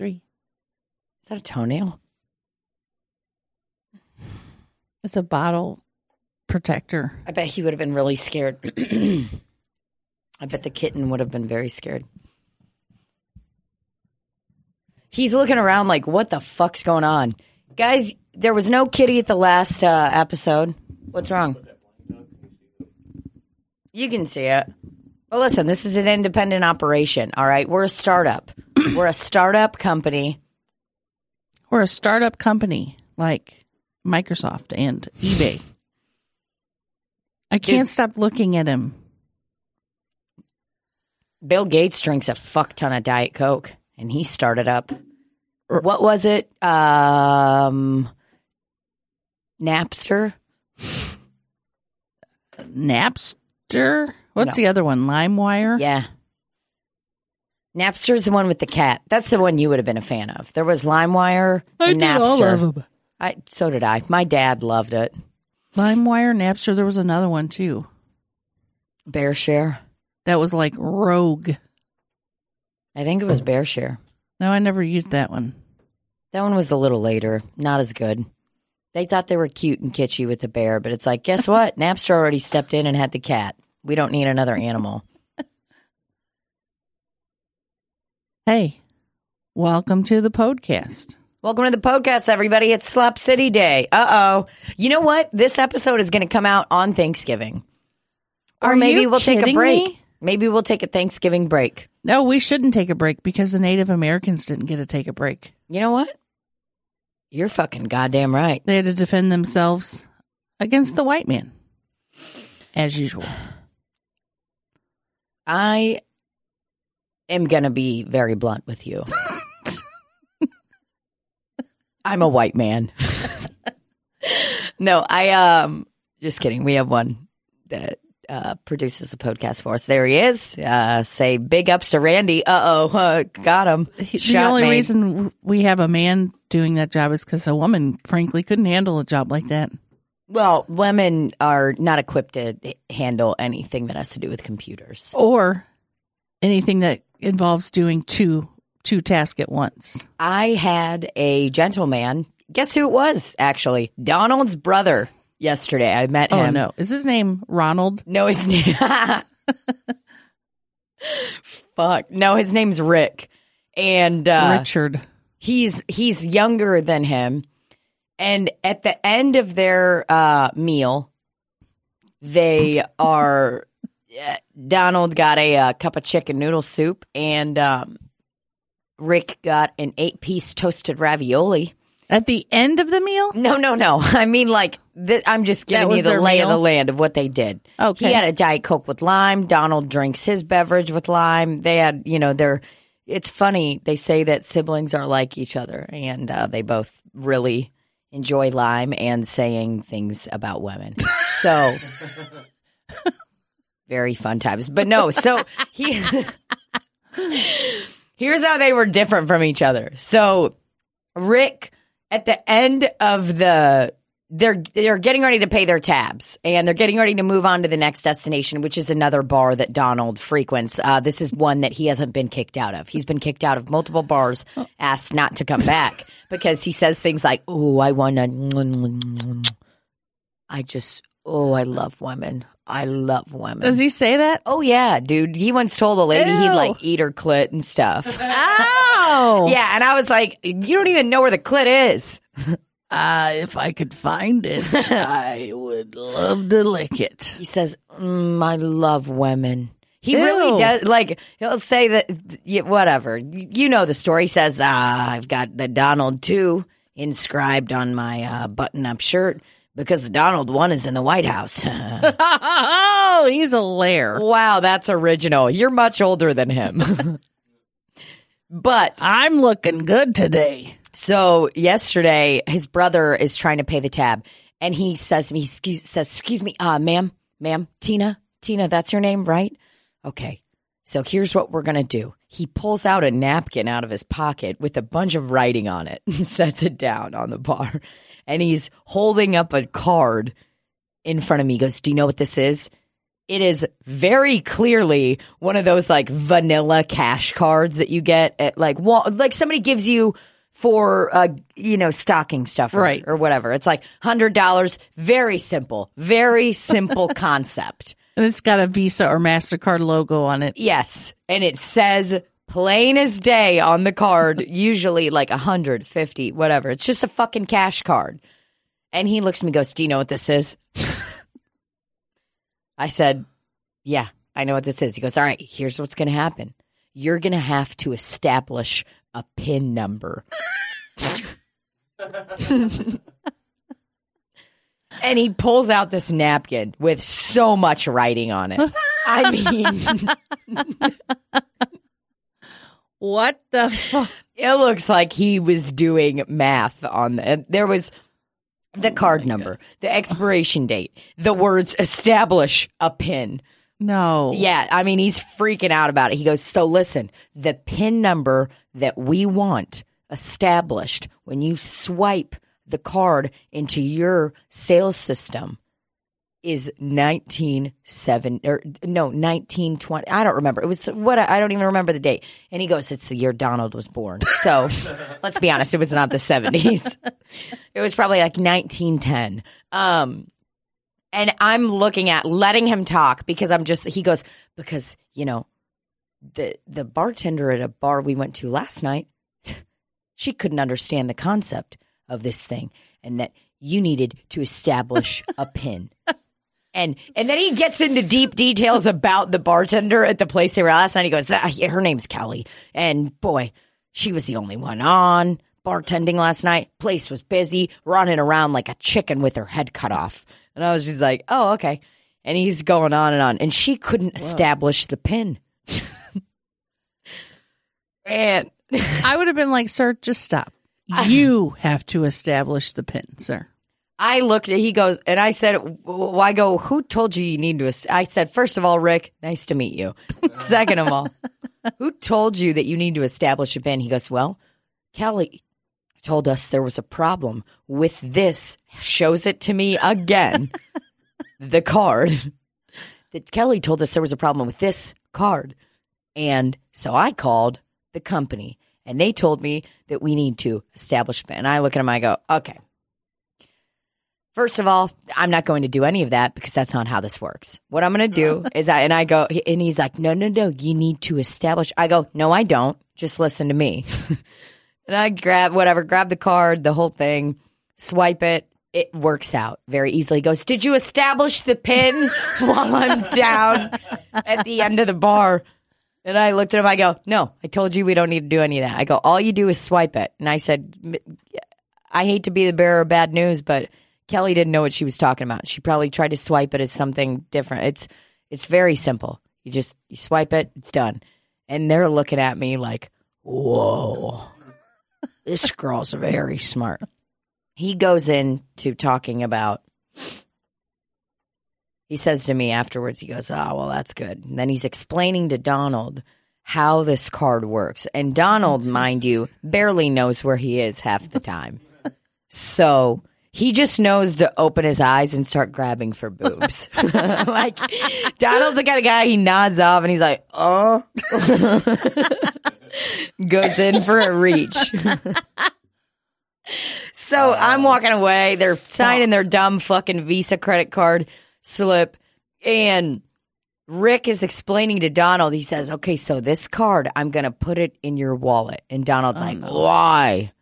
three. Is that a toenail? It's a bottle protector. I bet he would have been really scared. I bet the kitten would have been very scared. He's looking around like, what the fuck's going on? Guys, there was no kitty at the last uh, episode. What's wrong? You can see it. Well, listen, this is an independent operation, all right? We're a startup. We're a startup company. We're a startup company like Microsoft and eBay. I can't Dude. stop looking at him. Bill Gates drinks a fuck ton of Diet Coke, and he started up. What was it? Um, Napster. Napster? What's No. the other one? LimeWire? Yeah. Napster's the one with the cat. That's the one you would have been a fan of. There was LimeWire I and did Napster. all of them. I so did I. My dad loved it. LimeWire, Napster. There was another one too. BearShare. That was like Rogue. I think it was BearShare. No, I never used that one. That one was a little later. Not as good. They thought they were cute and kitschy with the bear, but it's like, guess what? Napster already stepped in and had the cat. We don't need another animal. Hey, welcome to the podcast. Welcome to the podcast, everybody. It's Slap City Day. Uh oh. You know what? This episode is going to come out on Thanksgiving. Or Are maybe we'll take a break. me? Maybe we'll take a Thanksgiving break. No, we shouldn't take a break because the Native Americans didn't get to take a break. You know what? You're fucking goddamn right. They had to defend themselves against the white man, as usual. I am going to be very blunt with you. I'm a white man. no, I um just kidding. We have one that uh, produces a podcast for us. There he is. Uh, say big ups to Randy. Uh oh, uh, got him. He- the Shot only reason we have a man doing that job is because a woman, frankly, couldn't handle a job like that. Well, women are not equipped to handle anything that has to do with computers. or anything that involves doing two two tasks at once. I had a gentleman. Guess who it was? Actually, Donald's brother. Yesterday, I met Oh him. no, is his name Ronald? No, his name. Fuck. No, his name's Rick, and uh, Richard. he's he's younger than him. And at the end of their uh, meal, they are. uh, Donald got a uh, cup of chicken noodle soup, and um, Rick got an eight-piece toasted ravioli. At the end of the meal? No, no, no. I mean, like, th- I'm just giving you the lay of the land of what they did. Okay. He had a Diet Coke with lime. Donald drinks his beverage with lime. They had, you know, they're, it's funny. They say that siblings are like each other and uh, they both really enjoy lime and saying things about women. So, very fun times. But no, so he, here's how they were different from each other. So, Rick, at the end of the they're they're getting ready to pay their tabs and they're getting ready to move on to the next destination, which is another bar that Donald frequents. Uh, this is one that he hasn't been kicked out of. He's been kicked out of multiple bars, asked not to come back because he says things like, "Oh, I want to." I just, oh, I love women. I love women. Does he say that? Oh yeah, dude. He once told a lady he'd like eat her clit and stuff. Oh, yeah, and I was like, you don't even know where the clit is. Uh, if I could find it, I would love to lick it. He says, mm, "I love women." He really does. Like he'll say that, whatever. You know the story. He says, ah, "I've got the Donald two inscribed on my uh, button-up shirt because the Donald one is in the White House." oh, he's a lair. wow, that's original. You're much older than him. But I'm looking good today. so yesterday, his brother is trying to pay the tab, and he says to me, excuse, says, "Excuse me, uh, ma'am, ma'am, Tina, Tina, that's your name, right? Okay. So here's what we're gonna do." He pulls out a napkin out of his pocket with a bunch of writing on it and sets it down on the bar, and he's holding up a card in front of me. He goes, "Do you know what this is?" It is very clearly one of those like vanilla cash cards that you get at like like somebody gives you for uh you know stocking stuff Right. or whatever. It's like hundred dollars. Very simple, very simple concept. And it's got a Visa or MasterCard logo on it. Yes, and it says plain as day on the card. usually like a hundred fifty, whatever. It's just a fucking cash card. And he looks at me, and goes, "Do you know what this is?" I said, "Yeah, I know what this is." He goes, "All right, here's what's going to happen. You're going to have to establish a pin number." and he pulls out this napkin with so much writing on it. I mean, What the fuck? it looks like he was doing math on the, there was the oh card number, the expiration date, the words establish a pin. No. Yeah, I mean, he's freaking out about it. He goes, So listen, the pin number that we want established when you swipe the card into your sales system is 1970 or no 1920 i don't remember. It was what i don't even remember the date. And he goes it's the year donald was born. So let's be honest it was not the 70s it was probably like 1910 um and I'm looking at letting him talk because I'm just he goes because you know the the bartender at a bar we went to last night she couldn't understand the concept of this thing and that you needed to establish a pin. And and then he gets into deep details about the bartender at the place they were last night. He goes, ah, yeah, her name's Kelly, and boy, she was the only one on bartending last night. Place was busy, running around like a chicken with her head cut off. And I was just like, oh, okay. And he's going on and on, and she couldn't establish the pin. and I would have been like, sir, just stop. You have to establish the pin, sir. I looked at, he goes, and I said, well, I go, who told you you need to, I said, first of all, Rick, nice to meet you. Second of all, who told you that you need to establish a pin? He goes, well, Kelly told us there was a problem with this, shows it to me again, the card. That Kelly told us there was a problem with this card. And so I called the company and they told me that we need to establish a pin. And I look at him, I go, okay. First of all, I'm not going to do any of that because that's not how this works. What I'm going to do is I, and I go, and he's like, no, no, no, you need to establish. I go, no, I don't. Just listen to me. and I grab whatever, grab the card, the whole thing, swipe it. It works out very easily. He goes, did you establish the pin while I'm down at the end of the bar? And I looked at him. I go, no, I told you we don't need to do any of that. I go, all you do is swipe it. And I said, I hate to be the bearer of bad news, but Kelly didn't know what she was talking about. She probably tried to swipe it as something different. It's it's very simple. You just you swipe it, it's done. And they're looking at me like, "Whoa, this girl's very smart." He goes into talking about. He says to me afterwards, he goes, "Oh, well, that's good." And then he's explaining to Donald how this card works, and Donald, oh, mind you, barely knows where he is half the time. So he just knows to open his eyes and start grabbing for boobs. like Donald's the kind of guy he nods off and he's like, oh, goes in for a reach. so I'm oh, walking away. They're signing their dumb fucking Visa credit card slip. And Rick is explaining to Donald, he says, okay, so this card, I'm going to put it in your wallet. And Donald's like, why?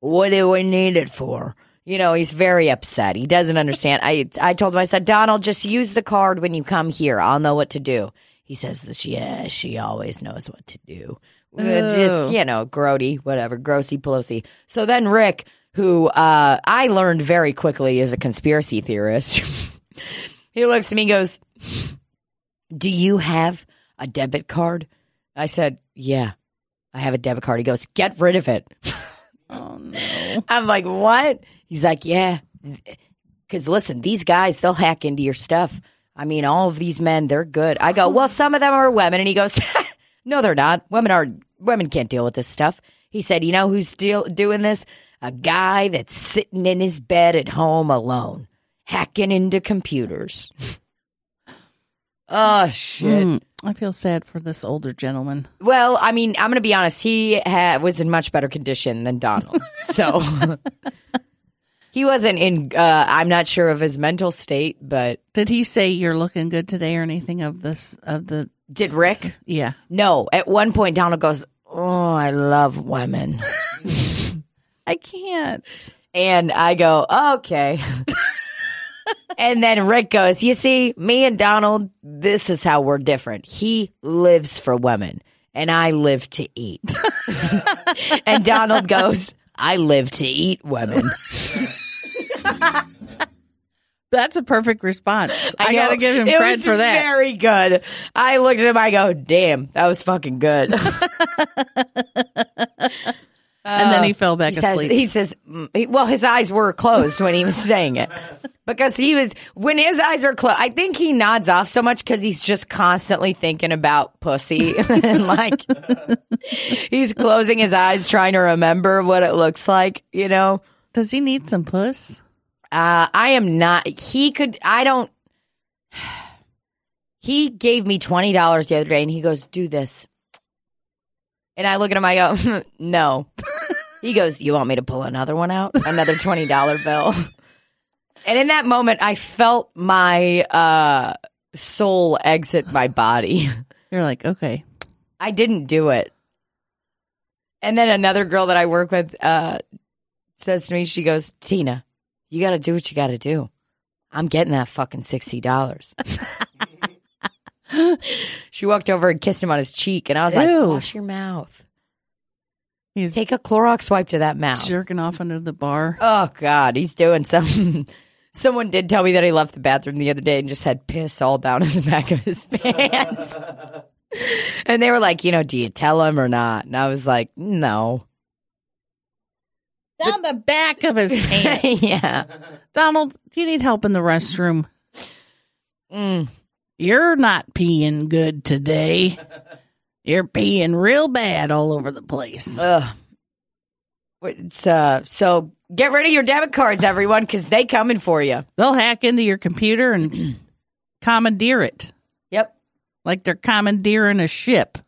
What do we need it for? You know, he's very upset. He doesn't understand. I I told him, I said, Donald, just use the card when you come here. I'll know what to do. He says, yeah, she always knows what to do. Just, you know, grody, whatever, grossy pelosi. So then Rick, who uh, I learned very quickly is a conspiracy theorist, he looks at me and goes, do you have a debit card? I said, yeah. I have a debit card. He goes, Get rid of it. Oh no. I'm like, What? He's like, Yeah. Because listen, these guys, they'll hack into your stuff. I mean, all of these men, they're good. I go, Well, some of them are women. And he goes, No, they're not. Women are, women can't deal with this stuff. He said, You know who's deal, doing this? A guy that's sitting in his bed at home alone, hacking into computers. oh, shit. Mm, I feel sad for this older gentleman. Well, I mean, I'm going to be honest. He ha- was in much better condition than Donald. so he wasn't in, uh, I'm not sure of his mental state, but Did he say you're looking good today or anything of this of the Did Rick? Yeah. no. At one point, Donald goes, Oh, I love women. I can't. And I go, okay. And then Rick goes, You see, me and Donald, this is how we're different. He lives for women, and I live to eat. and Donald goes, I live to eat women. That's a perfect response. I, know. gotta give him It credit for that. Very good. I looked at him, I go, Damn, that was fucking good. and then he fell back He says, asleep. he says, mm, well, his eyes were closed when he was saying it because he was, when his eyes are closed, I think he nods off so much because he's just constantly thinking about pussy and like he's closing his eyes trying to remember what it looks like, you know? Does he need some puss? Uh, I am not, he could, I don't, he gave me $20 the other day and he goes, do this. And I look at him, I go, no. he goes, you want me to pull another one out? Another $20 bill. And in that moment, I felt my, uh, soul exit my body. You're like, okay. I didn't do it. And then another girl that I work with, uh, says to me, she goes, Tina, you got to do what you got to do. I'm getting that fucking $60. she walked over and kissed him on his cheek, and I was like, Ew. wash your mouth. He's Take a Clorox wipe to that mouth. jerking off under the bar. Oh, God, he's doing something. Someone did tell me that he left the bathroom the other day and just had piss all down in the back of his pants. and they were like, you know, do you tell him or not? And I was like, no. Down the back of his pants. yeah. Donald, do you need help in the restroom? Mm. You're not peeing good today. You're peeing real bad all over the place. Ugh. It's, uh, so get rid of your debit cards, everyone, because they coming for you. They'll hack into your computer and commandeer it Yep. like they're commandeering a ship.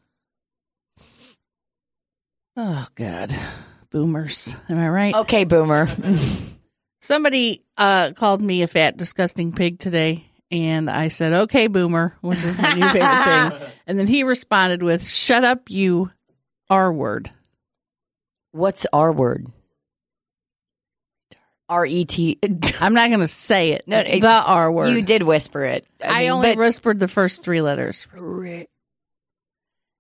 Oh, God. Boomers. Am I right? Okay, boomer. Somebody uh, called me a fat, disgusting pig today. And I said, okay, boomer, which is my new favorite thing. And then he responded with, shut up, you R word. What's our word? R E T. I'm not going to say it. No, it- the R word. You did whisper it. I, mean, only whispered the first three letters.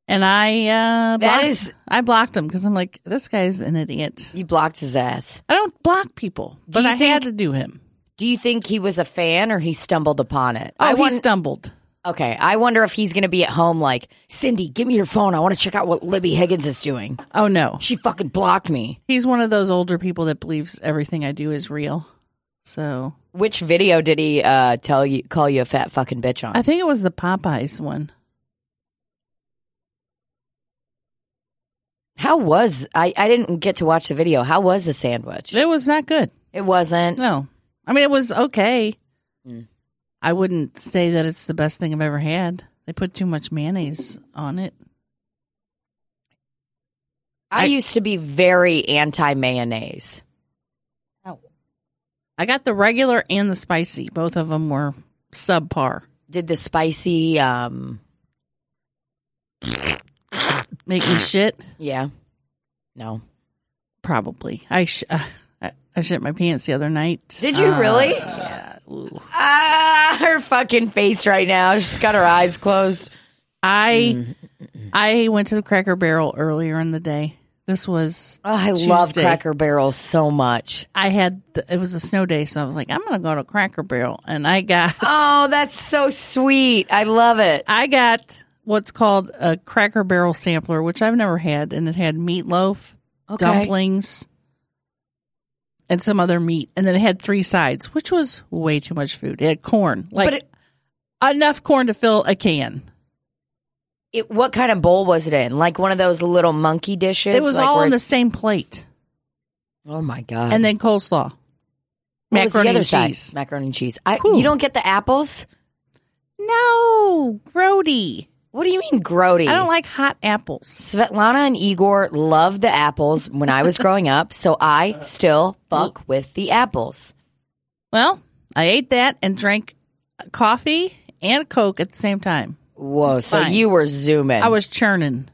And I uh, blocked, is- I blocked him because I'm like, this guy's an idiot. you blocked his ass. I don't block people, but I had to do him. Do you think he was a fan or he stumbled upon it? Oh, I he won- stumbled. Okay, I wonder if he's going to be at home like, Cindy, give me your phone. I want to check out what Libby Higgins is doing. Oh no, She fucking blocked me. he's one of those older people that believes everything I do is real. So Which video did he uh, tell you, call you a fat fucking bitch on? I think it was the Popeyes one. How was I? I didn't get to watch the video. How was the sandwich? It was not good. It wasn't. No, I mean it was okay. I wouldn't say that it's the best thing I've ever had. They put too much mayonnaise on it. I, I- used to be very anti mayonnaise. Oh. I got the regular and the spicy. Both of them were subpar. Did the spicy? um Make me shit. Yeah. No. Probably. I sh- uh, I, I shit my pants the other night. Did you Uh, really? Yeah. Ah, her fucking face right now. She's got her eyes closed. I I went to the Cracker Barrel earlier in the day. This was Oh, I love Tuesday. Cracker Barrel so much. I had the, it was a snow day, so I was like, I'm gonna go to Cracker Barrel, and I got Oh, that's so sweet. I love it. I got what's called a Cracker Barrel sampler, which I've never had, and it had meatloaf, Okay. dumplings, and some other meat, and then it had three sides, which was way too much food. It had corn, like it, enough corn to fill a can. it, what kind of bowl was it in? Like one of those little monkey dishes? It was like all on the same plate, Oh my god! and then coleslaw, What macaroni and side? cheese. Macaroni and cheese. I, you don't get the apples. No, grody. What do you mean, grody? I don't like hot apples. Svetlana and Igor loved the apples when I was growing up, so I still fuck with the apples. Well, I ate that and drank coffee and Coke at the same time. Whoa! So Fine. you were zooming. I was churning.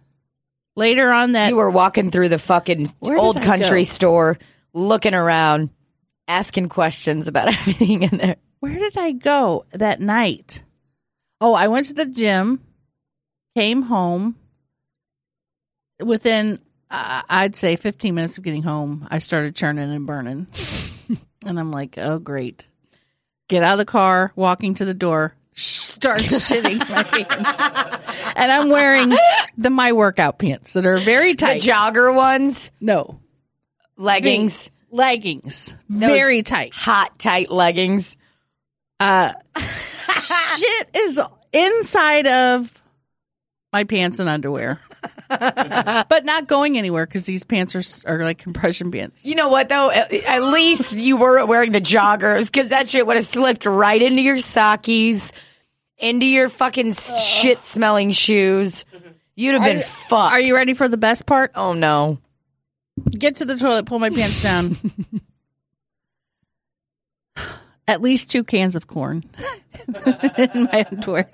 Later on that You were walking through the fucking Where did old I country go? store, looking around, asking questions about everything in there. where did I go that night? Oh, I went to the gym, came home. Within, uh, I'd say, 15 minutes of getting home, I started churning and burning. and I'm like, oh, great. Get out of the car, walking to the door, start shitting my pants. And I'm wearing the My Workout pants that are very tight. The jogger ones, No. leggings, These leggings. Those very tight. hot tight leggings. Uh, shit is inside of my pants and underwear, but not going anywhere because these pants are, are like compression pants. You know what though? At, at least you were wearing the joggers because that shit would have slipped right into your sockies, into your fucking shit smelling shoes. You'd have been fucked. Are you ready for the best part? Oh no! Get to the toilet, pull my pants down. At least two cans of corn in my underwear.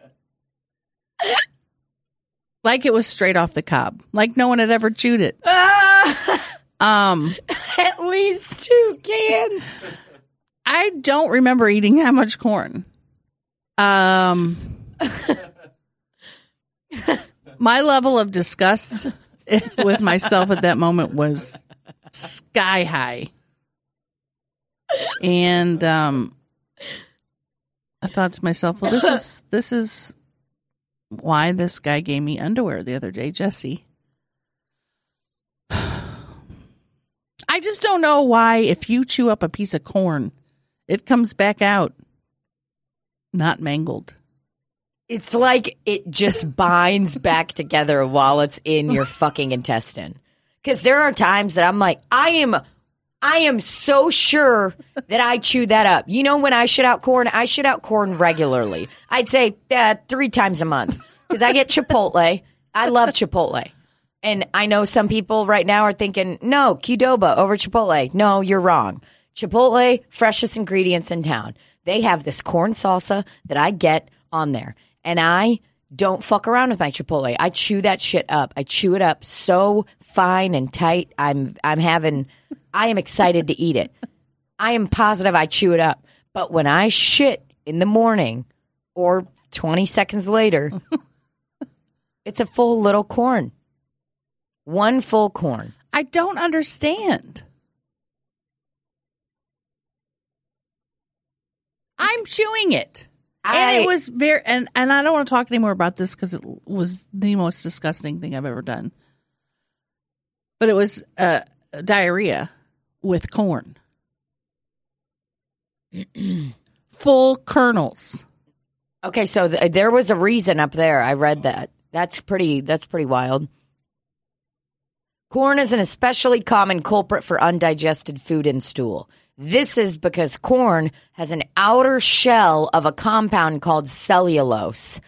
Like it was straight off the cob. Like no one had ever chewed it. Um, At least two cans. I don't remember eating that much corn. Um, my level of disgust with myself at that moment was sky high. And um, I thought to myself, well, this is this is why this guy gave me underwear the other day, Jesse. I just don't know why if you chew up a piece of corn, it comes back out not mangled. It's like it just binds back together while it's in your fucking intestine. Because there are times that I'm like, I am, I am so sure that I chew that up. You know, when I shit out corn, I shit out corn regularly. I'd say uh, three times a month because I get Chipotle. I love Chipotle. And I know some people right now are thinking, no, Qdoba over Chipotle. No, you're wrong. Chipotle, freshest ingredients in town. They have this corn salsa that I get on there. And I don't fuck around with my Chipotle. I chew that shit up. I chew it up so fine and tight. I'm I'm having I am excited to eat it. I am positive I chew it up. But when I shit in the morning or 20 seconds later, it's a full little corn. One full corn. I don't understand. I'm chewing it. I- and it was very and and I don't want to talk anymore about this because it was the most disgusting thing I've ever done. But it was uh, diarrhea with corn, full kernels. Okay, so th- there was a reason up there. I read that. That's pretty. That's pretty wild. Corn is an especially common culprit for undigested food in stool. This is because corn has an outer shell of a compound called cellulose.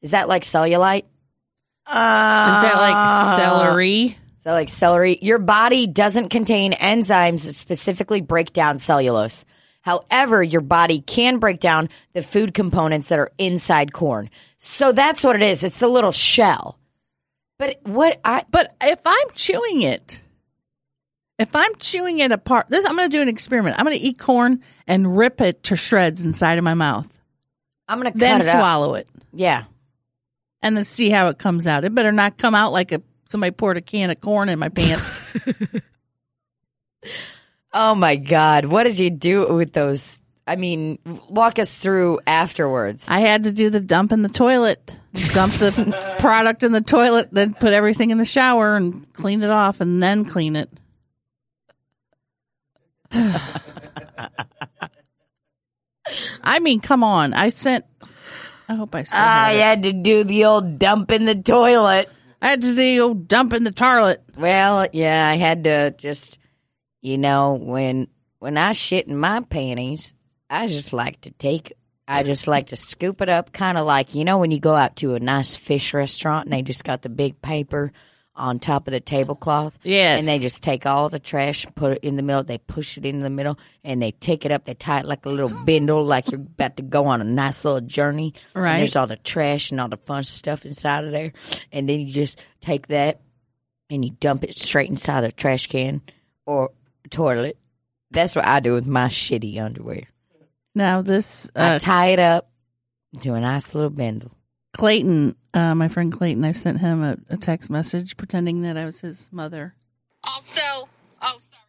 Is that like cellulite? Uh, Is that like celery? So, like celery, your body doesn't contain enzymes that specifically break down cellulose. However, your body can break down the food components that are inside corn. So that's what it is. It's a little shell. But what I But if I'm chewing it, if I'm chewing it apart, this I'm going to do an experiment. I'm going to eat corn and rip it to shreds inside of my mouth, I'm gonna cut then it up. swallow it, Yeah. and then see how it comes out. It better not come out like a somebody poured a can of corn in my pants. Oh my God. What did you do with those I mean, walk us through afterwards. I had to do the dump in the toilet, dump the product in the toilet, then put everything in the shower and clean it off, and then clean it. I mean, come on. I sent. I hope I still have I it. had to do the old dump in the toilet. I had to the old dump in the toilet. Well, yeah, I had to just, you know, when when I shit in my panties, I just like to take, I just like to scoop it up, kind of like you know when you go out to a nice fish restaurant and they just got the big paper on top of the tablecloth. Yes. And they just take all the trash, put it in the middle. They push it in the middle, and they take it up. They tie it like a little bindle, like you're about to go on a nice little journey. And Right. there's all the trash and all the fun stuff inside of there, and then you just take that and you dump it straight inside the trash can or toilet. That's what I do with my shitty underwear. Now this I uh, tie it up to a nice little bindle. Clayton, uh, my friend Clayton, I sent him a, a text message pretending that I was his mother. Also, oh, sorry.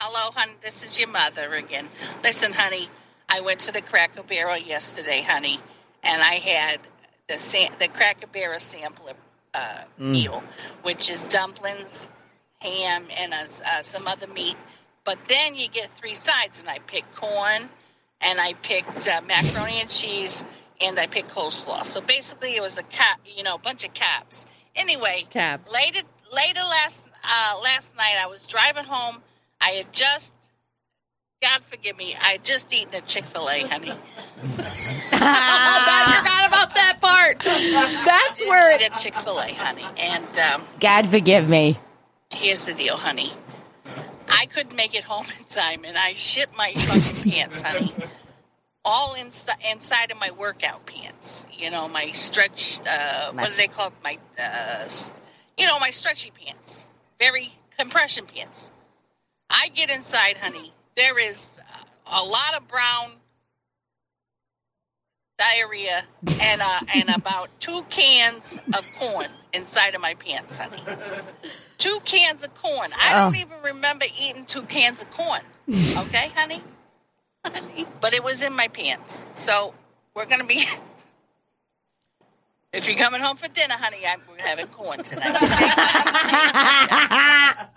Hello, honey. This is your mother again. Listen, honey. I went to the Cracker Barrel yesterday, honey, and I had the sam- the Cracker Barrel sampler uh, meal, which is dumplings, ham, and uh, uh, some other meat. But then you get three sides, and I picked corn, and I picked uh, macaroni and cheese, and I picked coleslaw. So basically, it was a cap, you know, a bunch of caps. Anyway, Cabs. Later, later last uh, last night, I was driving home. I had just, God forgive me, I had just eaten a Chick Fil A, honey. I forgot about that part. That's where it. A Chick Fil A, honey, and um, God forgive me. here's the deal, honey. I couldn't make it home in time, and I shit my fucking pants, honey. All inside inside of my workout pants. You know, my stretch. Uh, My what do they call it? My, uh, you know, my stretchy pants. Very compression pants. I get inside, honey. There is a lot of brown diarrhea and uh, and about two cans of corn inside of my pants, honey two cans of corn. I don't Oh. even remember eating two cans of corn. Okay, honey? Honey? But it was in my pants. So we're going to be. If you're coming home for dinner, honey, I'm, we're having corn tonight.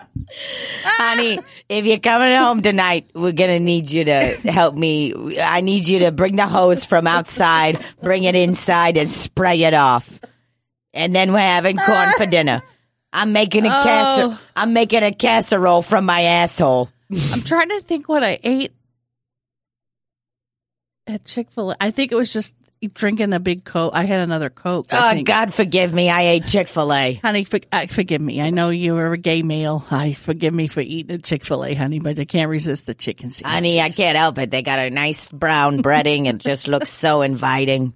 Honey, if you're coming home tonight, we're gonna need you to help me. I need you to bring the hose from outside, bring it inside, and spray it off. And then we're having corn for dinner. I'm making a oh. casser- Oh. I'm making a casserole from my asshole. I'm trying to think what I ate at Chick Fil A. I think it was just drinking a big Coke. I had another Coke. Oh. God forgive me. I ate Chick Fil A. Honey, for, uh, forgive me. I know you were a gay male. I forgive me for eating a Chick Fil A, honey, but I can't resist the chicken sandwiches. Honey, I can't help it. They got a nice brown breading. It just looks so inviting.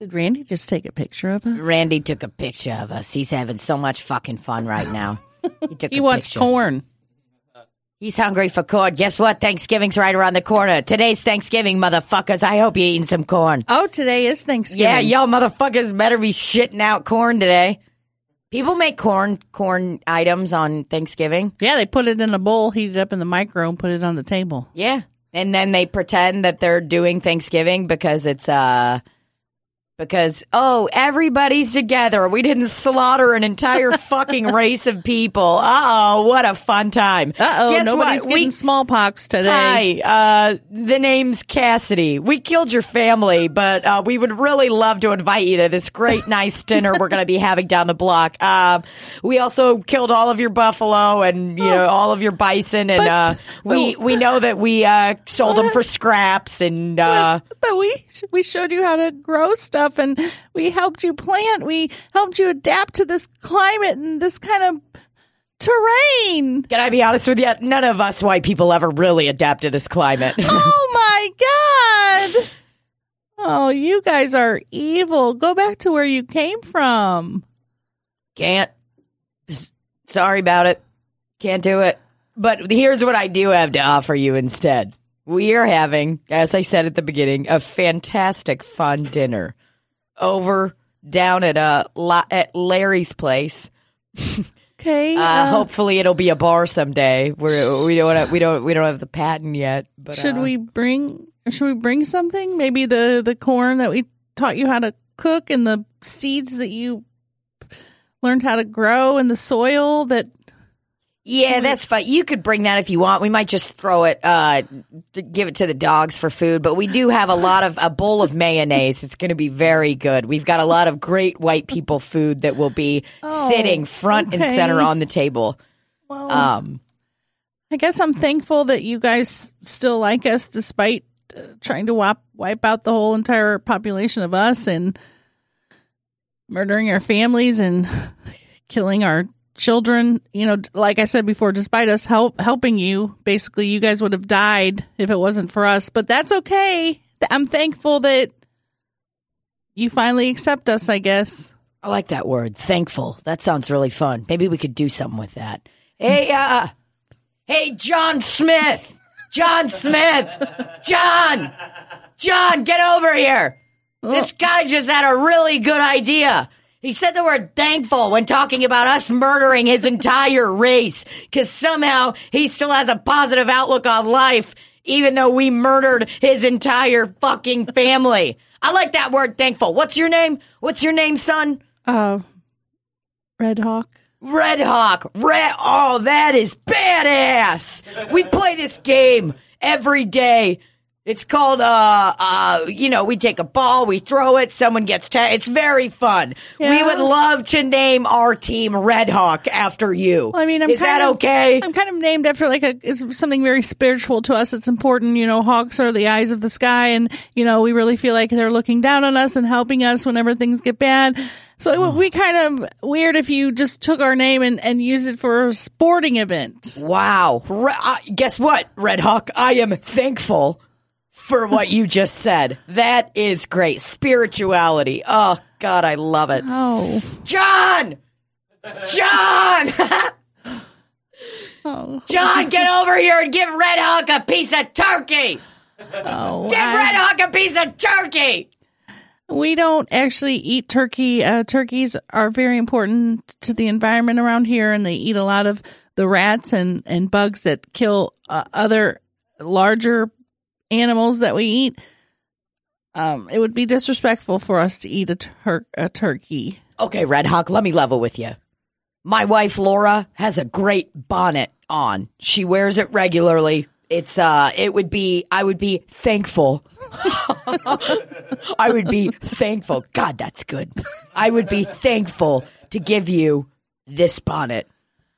Did Randy just take a picture of us? Randy took a picture of us. He's having so much fucking fun right now. He took He wants picture. corn. He's hungry for corn. Guess what? Thanksgiving's right around the corner. Today's Thanksgiving, motherfuckers. I hope you're eating some corn. Oh, today is Thanksgiving. Yeah, y'all motherfuckers better be shitting out corn today. People make corn corn items on Thanksgiving. Yeah, they put it in a bowl, heat it up in the micro, and put it on the table. Yeah. And then they pretend that they're doing Thanksgiving because it's uh because oh, everybody's together. We didn't slaughter an entire fucking race of people. Uh-oh, what a fun time. Uh oh, Guess nobody's what? getting We- smallpox today. Hi, uh, the name's Cassidy. We killed your family, but uh, we would really love to invite you to this great, nice dinner we're going to be having down the block. Um, we also killed all of your buffalo and you know all of your bison, and uh, we we know that we uh, sold them for scraps, and uh, But we we showed you how to grow stuff, and we helped you plant. We helped you adapt to this climate and this kind of terrain. can I be honest with you? None of us white people ever really adapt to this climate. Oh my god! Oh, you guys are evil. Go back to where you came from. Can't. S- Sorry about it. Can't do it. But here's what I do have to offer you instead. We are having, as I said at the beginning, a fantastic fun dinner over down at uh La- at Larry's place. Okay. Uh, uh, hopefully, it'll be a bar someday. We're, we don't have, we don't we don't have the patent yet. But should uh, we bring should we bring something? Maybe the the corn that we taught you how to cook and the seeds that you learned how to grow and the soil that Yeah, that's fine. You could bring that if you want. We might just throw it, uh, give it to the dogs for food. But we do have a lot of a bowl of mayonnaise. It's going to be very good. We've got a lot of great white people food that will be Oh, sitting front and center on the table. well Um, I guess I'm thankful that you guys still like us despite uh, trying to wipe wipe out the whole entire population of us and murdering our families and killing our children. You know, like I said before, despite us help helping you, basically you guys would have died if it wasn't for us. But that's okay. I'm thankful that you finally accept us. I guess. I like that word, thankful. That sounds really fun. Maybe we could do something with that. Hey, uh, hey, John Smith, John Smith, John, John, get over here. This guy just had a really good idea. He said the word thankful when talking about us murdering his entire race because somehow he still has a positive outlook on life, even though we murdered his entire fucking family. I like that word thankful. What's your name? What's your name, son? Uh, Red Hawk. Red Hawk. Red. Oh, that is badass. We play this game every day. It's called, uh, uh, you know, we take a ball, we throw it, someone gets tagged. It's very fun. We would love to name our team Red Hawk after you. Well, I mean, I'm is kind that of, okay? I'm kind of named after like a it's something very spiritual to us. It's important, you know. Hawks are the eyes of the sky, and you know we really feel like they're looking down on us and helping us whenever things get bad. So it would be kind of weird if you just took our name and, and used it for a sporting event. Wow. Re- uh, guess what, Red Hawk? I am thankful for what you just said. That is great. Spirituality. Oh, God, I love it. Oh, John! John! oh, John, get over here and give Red Hawk a piece of turkey! oh! Give I- Red Hawk a piece of turkey! We don't actually eat turkey. Uh, turkeys are very important to the environment around here, and they eat a lot of the rats and, and bugs that kill uh, other larger animals that we eat. Um, it would be disrespectful for us to eat a, tur- a turkey. Okay, Red Hawk, let me level with you. My wife Laura has a great bonnet on. She wears it regularly. It's uh it would be I would be thankful. I would be thankful. God, that's good. I would be thankful to give you this bonnet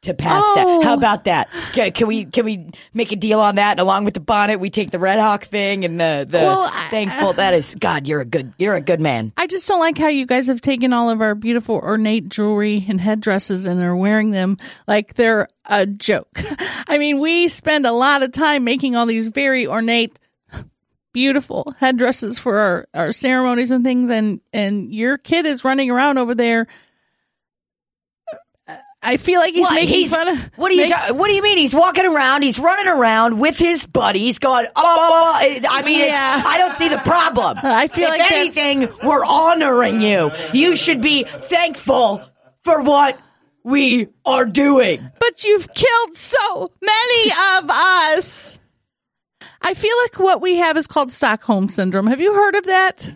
to pass Oh. that. How oh. about that? Can, can we can we make a deal on that? And along with the bonnet, we take the Red Hawk thing and the the Well, I- thankful. That is God. You're a good you're a good man. I just don't like how you guys have taken all of our beautiful ornate jewelry and headdresses and are wearing them like they're a joke. I mean, we spend a lot of time making all these very ornate, beautiful headdresses for our, our ceremonies and things, and, and your kid is running around over there. I feel like he's What? making He's- fun of. What do you make- ta- What do you mean? He's walking around. He's running around with his buddies, going. Oh, I mean, it's, Yeah. I don't see the problem. I feel if like anything, we're honoring you. You should be thankful for what we are doing. but you've killed so many of us. I feel like what we have is called Stockholm syndrome. Have you heard of that?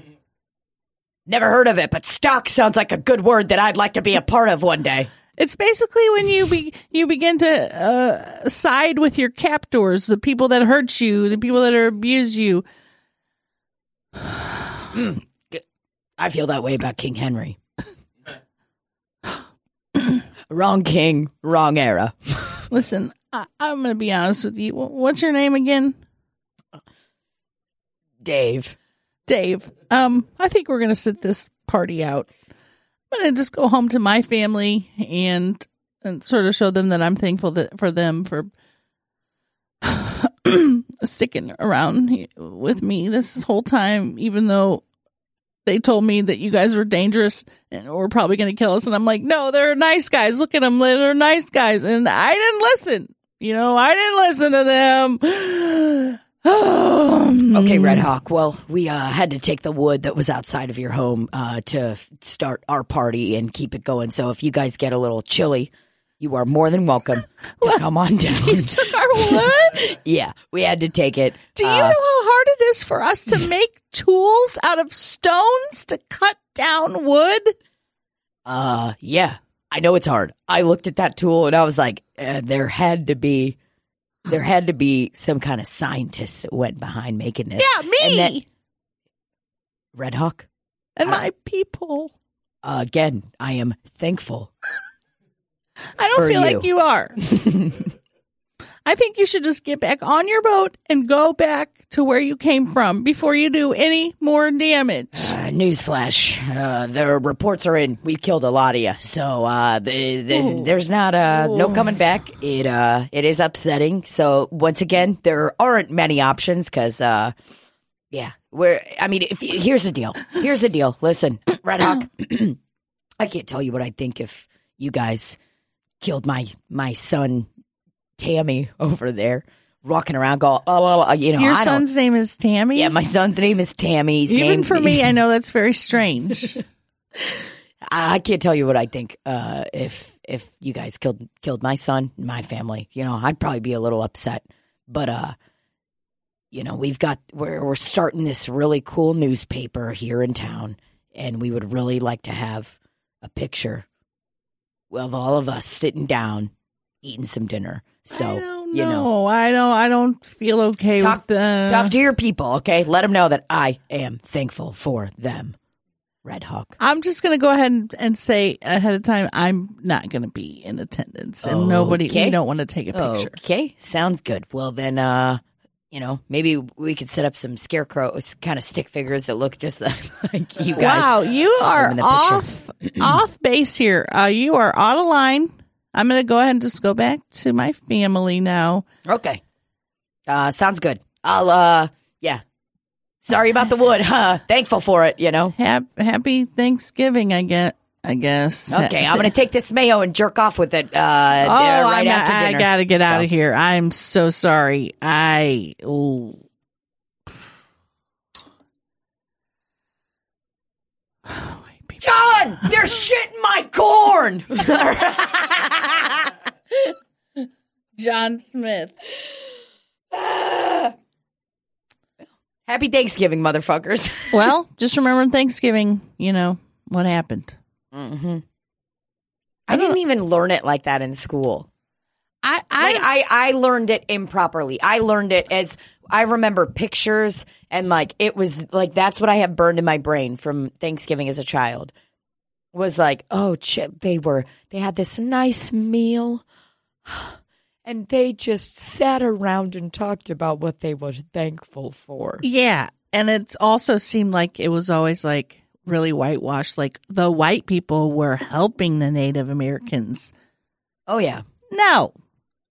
Never heard of it, but stock sounds like a good word that I'd like to be a part of one day. It's basically when you be you begin to uh, side with your captors, the people that hurt you, the people that abuse you. I feel that way about King Henry. wrong king, wrong era. Listen, I, I'm going to be honest with you. What's your name again? Dave. Dave. Um, I think we're going to sit this party out. I'm going to just go home to my family and and sort of show them that I'm thankful that for them for sticking around with me this whole time, even though they told me that you guys were dangerous and were probably going to kill us. And I'm like, no, they're nice guys. Look at them. They're nice guys. And I didn't listen. You know, I didn't listen to them. Okay, Hmm. Red Hawk. Well, we uh, had to take the wood that was outside of your home uh, to f- start our party and keep it going. So if you guys get a little chilly, you are more than welcome to come on down. Took our wood? yeah, we had to take it. Do you Uh, know how hard it is for us to make tools out of stones to cut down wood? Uh, yeah, I know it's hard. I looked at that tool and I was like, uh, there had to be, there had to be some kind of scientist that went behind making this. Yeah, me that- Red Hawk. And my people. Uh, again, I am thankful. I don't feel you. like you are. I think you should just get back on your boat and go back to where you came from before you do any more damage. Newsflash: uh, the reports are in. We killed a lot of you, so uh, the, the, there's not uh, no coming back. It uh, it is upsetting. So once again, there aren't many options because uh, yeah, we're. I mean, if here's the deal. Here's the deal. Listen, Red Hawk. I can't tell you what I think if you guys killed my my son Tammy over there, walking around, go, oh, oh, oh, you know, Your son's name is Tammy? Yeah, my son's name is Tammy. He's Even for me, I know that's very strange. I I can't tell you what I think uh, if if you guys killed killed my son, my family. You know, I'd probably be a little upset. But uh, you know, we've got we're we're starting this really cool newspaper here in town, and we would really like to have a picture of all of us sitting down eating some dinner. So you know. I don't. I don't feel okay Talk- with the. talk to your people, okay? Let them know that I am thankful for them. Red Hawk. I'm just going to go ahead and, and say ahead of time I'm not going to be in attendance, and nobody. Okay. We don't want to take a picture. Okay, sounds good. Well, then, uh, you know, maybe we could set up some scarecrow kind of stick figures that look just like you guys. Wow, you are off off base here. Uh, you are out of line. I'm going to go ahead and just go back to my family now. Okay. Uh, sounds good. I'll, uh, yeah. Sorry about the wood, huh? Thankful for it, you know. Hap- happy Thanksgiving, I get. I guess. Okay, I'm gonna take this mayo and jerk off with it. Uh, Oh, right after I gotta get out of here. I'm so sorry. I. Ooh. Oh, I hate people. John, there's shit in my corn. John Smith. Happy Thanksgiving, motherfuckers. Well, just remember Thanksgiving. You know what happened. hmm I didn't even learn it like that in school. I Like I, I, I learned it improperly. I learned it as I remember pictures and like it was like that's what I have burned in my brain from Thanksgiving as a child. Was like, oh, they were they had this nice meal, and they just sat around and talked about what they were thankful for. yeah, and it also seemed like it was always like really whitewashed. Like the white people were helping the Native Americans. Oh yeah, No,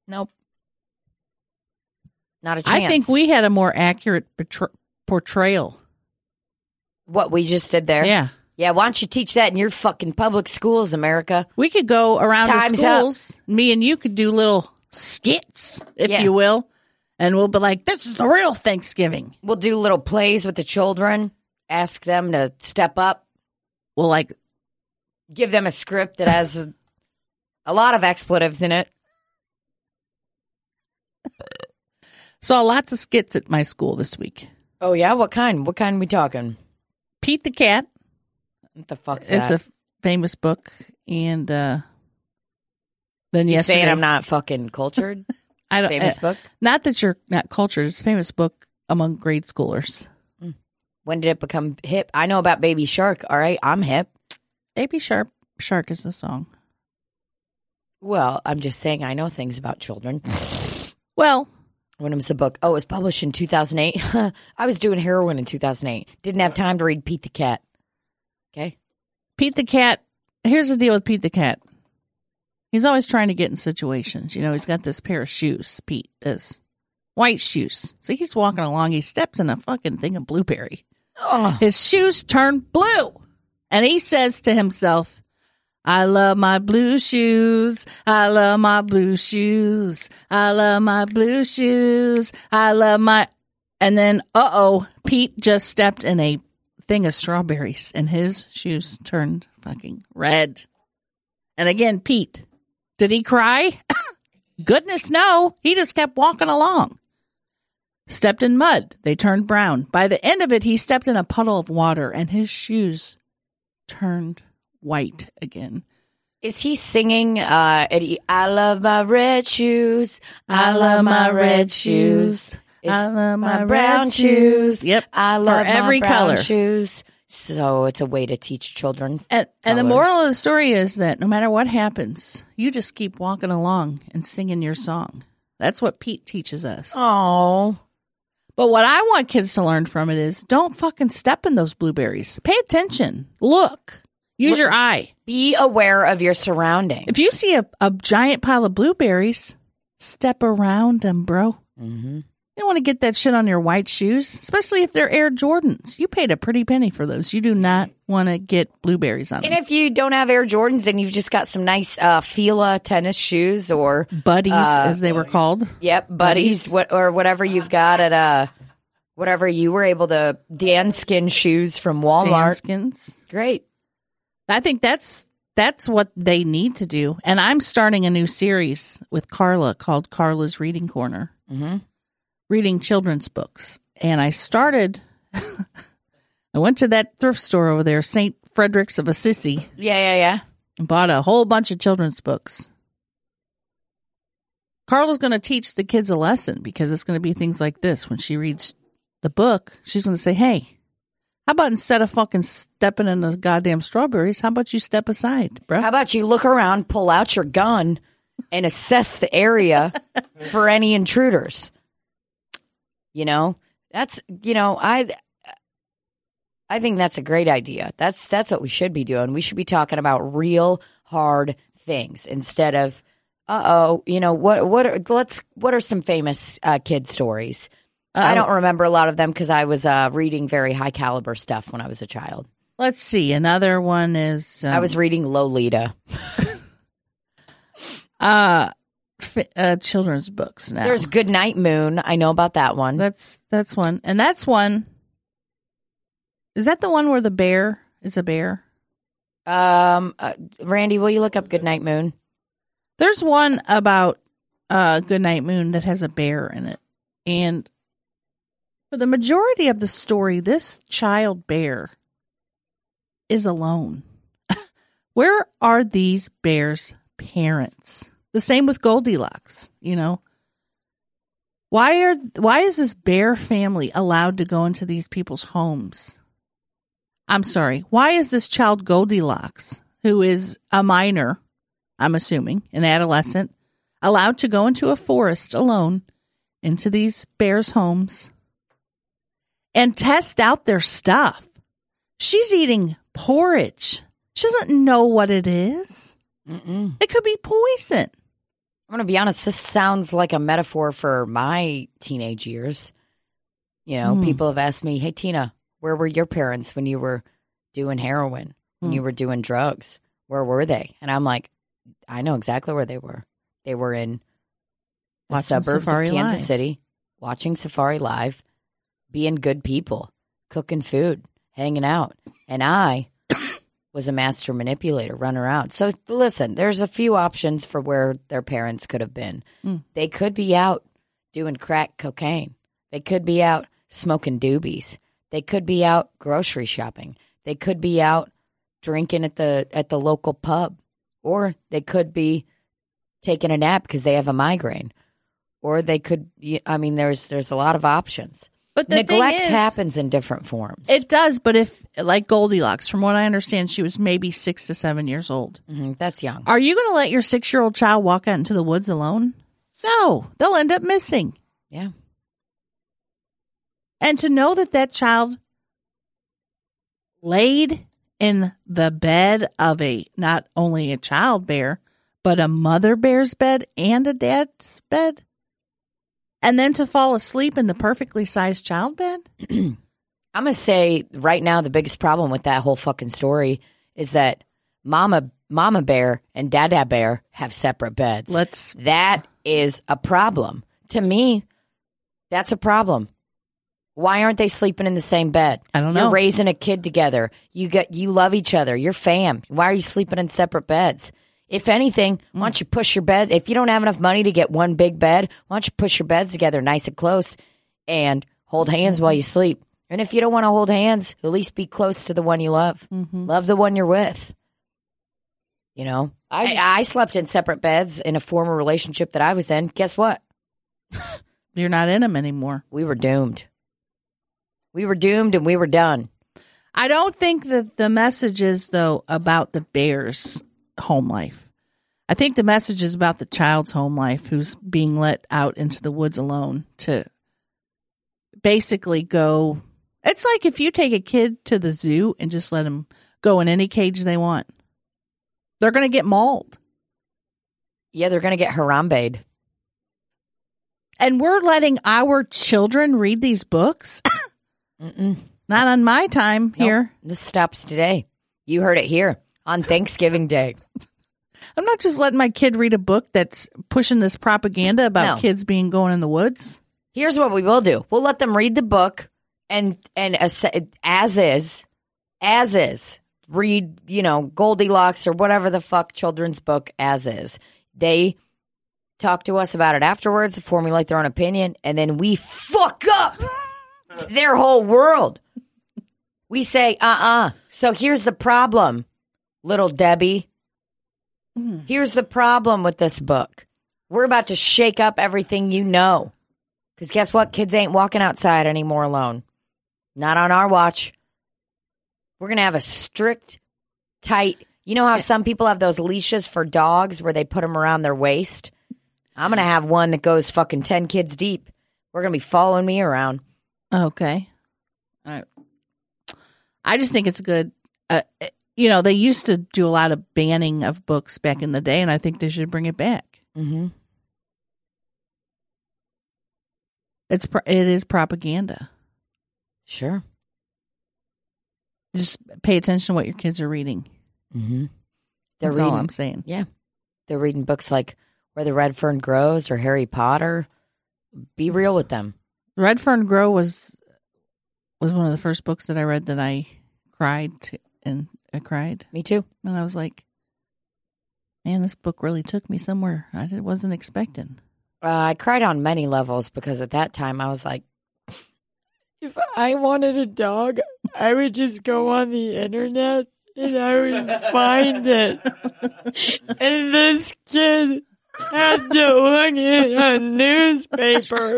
nope, not a chance. I think we had a more accurate portrayal. what we just did there. Yeah. yeah. Why don't you teach that in your fucking public schools, America? We could go around Time's to up. schools. Me and you could do little skits, if Yeah. you will. And we'll be like, this is the real Thanksgiving. We'll do little plays with the children. Ask them to step up. We'll like, Give them a script that has a lot of expletives in it. Saw lots of skits at my school this week. Oh yeah, what kind? What kind we talking? Pete the Cat. What the fuck's It's that? a famous book. And uh, then you yesterday, saying I'm not fucking cultured? I don't, Famous uh, book. not that you're not cultured. It's a famous book among grade schoolers. When did it become hip? I know about Baby Shark. All right, I'm hip. Baby Shark Shark is the song. Well, I'm just saying I know things about children. Well, When it was a book, oh, it was published in 2008. I was doing heroin in 2008. Didn't have time to read Pete the Cat. Okay. Pete the Cat. Here's the deal with Pete the Cat. He's always trying to get in situations. You know, he's got this pair of shoes. Pete does white shoes. So he's walking along. He steps in a fucking thing of blueberry. Oh, His shoes turn blue, and he says to himself, "I love my blue shoes. I love my blue shoes. I love my blue shoes. I love my." And then, uh oh, Pete just stepped in a thing of strawberries, and his shoes turned fucking red. And again, Pete Did he cry? Goodness, no. He just kept walking along. Stepped in mud. They turned brown. By the end of it, he stepped in a puddle of water and his shoes turned white again. Is he singing? Uh, Eddie, I love my red shoes. I love my red shoes. It's I love my my brown shoes. shoes. Yep. I For love every my brown color. shoes. So it's a way to teach children. And, and the moral of the story is that no matter what happens, you just keep walking along and singing your song. That's what Pete teaches us. Oh, But what I want kids to learn from it is don't fucking step in those blueberries. Pay attention. Look. Use your eye. be aware of your surroundings. If you see a, a giant pile of blueberries, step around them, bro. hmm You don't want to get that shit on your white shoes, especially if they're Air Jordans. You paid a pretty penny for those. You do not want to get blueberries on And them. And if you don't have Air Jordans and you've just got some nice uh, Fila tennis shoes or Buddies, uh, as they were called. Yep, buddies, Buddies. what or whatever you've got at uh whatever you were able to Danskin shoes from Walmart. Danskins. Great. I think that's that's what they need to do. And I'm starting a new series with Carla called Carla's Reading Corner, hmm reading children's books. And I started. I went to that thrift store over there, St. Frederick's of Assisi, Yeah, yeah, yeah. and bought a whole bunch of children's books. Carla's going to teach the kids a lesson because it's going to be things like this. When she reads the book, she's going to say, Hey, how about instead of fucking stepping in the goddamn strawberries, how about you step aside, bro? How about you look around, pull out your gun, and assess the area for any intruders? You know, that's you know, I I think that's a great idea. That's that's what we should be doing. We should be talking about real hard things instead of uh oh, you know what what are, let's what are some famous uh, kid stories? I Uh, don't remember a lot of them because I was uh, reading very high caliber stuff when I was a child. Let's see. Another one is um, I was reading Lolita. uh, uh children's books now. There's Good Night Moon. I know about that one. that's that's one, and that's one. Is that the one where the bear is a bear? Um, uh, Randy, will you look up Good Night Moon? There's one about uh Goodnight Moon that has a bear in it. And for the majority of the story, this child bear is alone. Where are these bears' parents? The same with Goldilocks, you know. Why are why is this bear family allowed to go into these people's homes? I'm sorry. Why is this child Goldilocks, who is a minor, I'm assuming, an adolescent, allowed to go into a forest alone into these bears' homes and test out their stuff? She's eating porridge. She doesn't know what it is. Mm-mm. It could be poison. I'm going to be honest. This sounds like a metaphor for my teenage years. You know, Hmm. people have asked me, "Hey, Tina, where were your parents when you were doing heroin? When Hmm. you were doing drugs? Where were they?" And I'm like, "I know exactly where they were. They were in the Watching suburbs Safari of Kansas Live. City, watching Safari Live, being good people, cooking food, hanging out, and I." was a master manipulator, run around. So listen, there's a few options for where their parents could have been. Mm. They could be out doing crack cocaine. They could be out smoking doobies. They could be out grocery shopping. They could be out drinking at the at the local pub. Or they could be taking a nap because they have a migraine. Or they could I mean there's there's a lot of options. But the Neglect is, happens in different forms. It does, but if like Goldilocks, from what I understand, she was maybe six to seven years old. Mhm, that's young. Are you going to let your six year old child walk out into the woods alone? No, they'll end up missing. Yeah. And to know that that child laid in the bed of a not only a child bear, but a mother bear's bed and a dad's bed, and then to fall asleep in the perfectly sized child bed. I'm gonna say right now the biggest problem with that whole fucking story is that Mama Mama Bear and Dada Bear have separate beds. Let's that is a problem. To me, that's a problem. Why aren't they sleeping in the same bed? I don't You're know. raising a kid together. You get you love each other. You're fam. Why are you sleeping in separate beds? If anything, why don't you push your bed? If you don't have enough money to get one big bed, why don't you push your beds together nice and close and hold hands while you sleep? And if you don't want to hold hands, at least be close to the one you love. Mm-hmm. Love the one you're with. You know, I, I slept in separate beds in a former relationship that I was in. Guess what? You're not in them anymore. We were doomed. We were doomed and we were done. I don't think that the message is though about the bear's home life. I think the message is about the child's home life who's being let out into the woods alone to basically go. It's like if you take a kid to the zoo and just let them go in any cage they want. They're going to get mauled. Yeah, they're going to get harambeed. And we're letting our children read these books? Not on my time here. This stops today. You heard it here on Thanksgiving Day. I'm not just letting my kid read a book that's pushing this propaganda about No. kids being going in the woods. Here's what we will do. We'll let them read the book and and as, as is, as is. Read, you know, Goldilocks or whatever the fuck children's book as is. They talk to us about it afterwards, formulate their own opinion, and then we fuck up their whole world. We say, uh uh So here's the problem, little Debbie. Here's the problem with this book. We're about to shake up everything you know. Because guess what? Kids ain't walking outside anymore alone. Not on our watch. We're going to have a strict, tight. You know how some people have those leashes for dogs where they put them around their waist? I'm going to have one that goes fucking 10 kids deep. We're going to be following me around. Okay. All right. I just think it's good. Uh, you know, they used to do a lot of banning of books back in the day, and I think they should bring it back. Mm-hmm. It's pro- it is propaganda. Sure. Just pay attention to what your kids are reading. Mm-hmm. They're That's reading, all I'm saying. Yeah. They're reading books like Where the Red Fern Grows or Harry Potter. Be real with them. Red Fern Grow was was one of the first books that I read that I cried to, and I cried, Me too. and I was like, "Man, this book really took me somewhere I wasn't expecting." Uh, I cried on many levels because at that time I was like, if I wanted a dog, I would just go on the internet and I would find it. and this kid had to look in a newspaper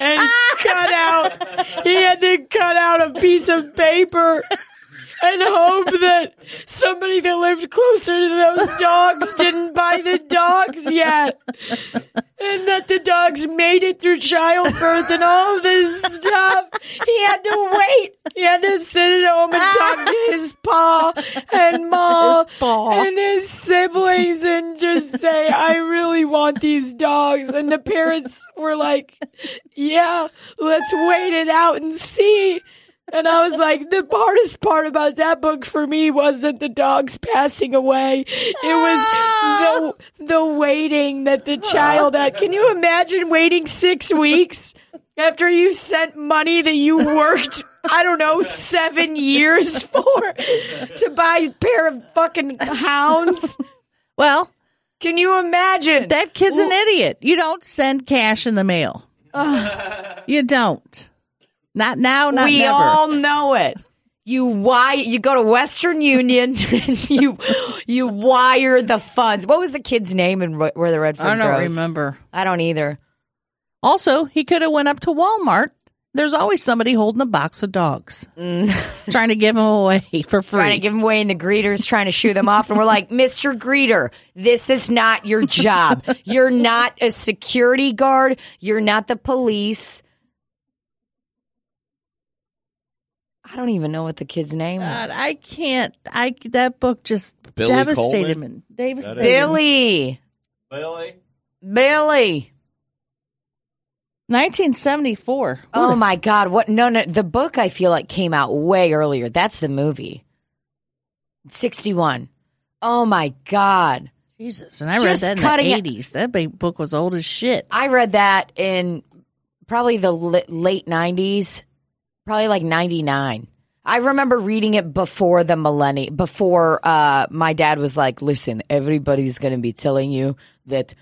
and cut out, he had to cut out a piece of paper and hope that somebody that lived closer to those dogs didn't buy the dogs yet. And that the dogs made it through childbirth and all this stuff. He had to wait. He had to sit at home and talk to his pa and ma and his siblings and just say, I really want these dogs. And the parents were like, yeah, let's wait it out and see. And I was like, the hardest part about that book for me wasn't the dogs passing away. It was the ah. the waiting that the child had. Can you imagine waiting six weeks after you sent money that you worked, I don't know, seven years for to buy a pair of fucking hounds? Well, Can you imagine? that kid's an idiot. You don't send cash in the mail. you don't. Not now. Not we never. all know it. You wire. You go to Western Union. and you you wire the funds. What was the kid's name and where the red I don't grows? remember. I don't either. Also, he could have went up to Walmart. There's always somebody holding a box of dogs, trying to give them away for free. Mm. Trying to give them away, and the greeters trying to shoo them off. And we're like, Mister Greeter, this is not your job. You're not a security guard. You're not the police. I don't even know what the kid's name was. God, I can't. I that book just Billy devastated Coleman? me. Davis Billy. Billy. Billy. 1974. Oh my God! What? No, no. The book I feel like came out way earlier. That's the movie. Sixty-one. Oh my God! Jesus! And I Just read that in the it- 80s. That book was old as shit. I read that in probably the late nineties, probably like ninety-nine. I remember reading it before the millennium, before uh, my dad was like, listen, everybody's going to be telling you that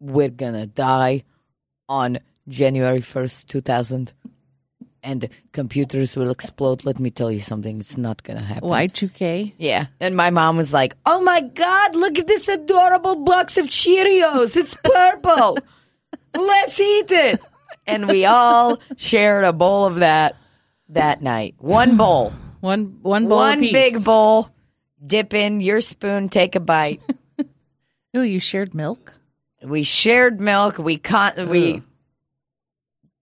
we're going to die on January 1st, 2000. And computers will explode. Let me tell you something. It's not going to happen. Y2K. Yeah. And my mom was like, oh my God, look at this adorable box of Cheerios. It's purple. Let's eat it. And we all shared a bowl of that that night. One bowl. One one bowl One big bowl. Dip in your spoon, take a bite. Oh, you shared milk? We shared milk. We con- we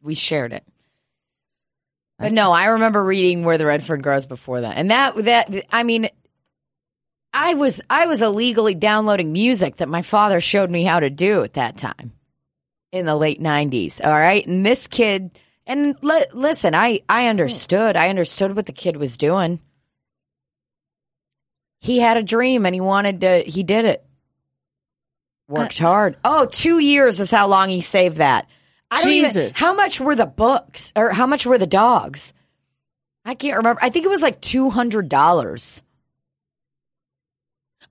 we shared it. But no, I remember reading Where the Red Fern Grows before that, and that that I mean, I was I was illegally downloading music that my father showed me how to do at that time in the late '90s. All right, and this kid, and li- listen, I I understood. I understood what the kid was doing. He had a dream and he wanted to. He did it. Worked hard. Oh, two years is how long he saved that. I don't even. Jesus. How much were the books, or how much were the dogs? I can't remember. I think it was like two hundred dollars.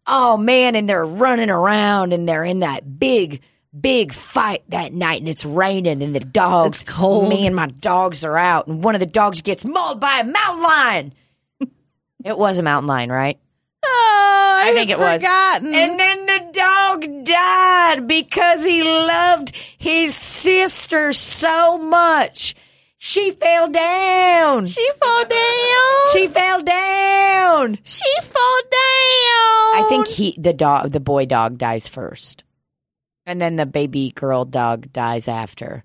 Oh man, and they're running around and they're in that big, big fight that night, and it's raining, and the dogs. It's cold. Me and my dogs are out, and one of the dogs gets mauled by a mountain lion. it was a mountain lion, right? Oh, I, I think it was. And then the dog died because he loved his sister so much. She fell down. she fell down. She fell down. she fell down. I think he the dog the boy dog dies first. And then the baby girl dog dies after.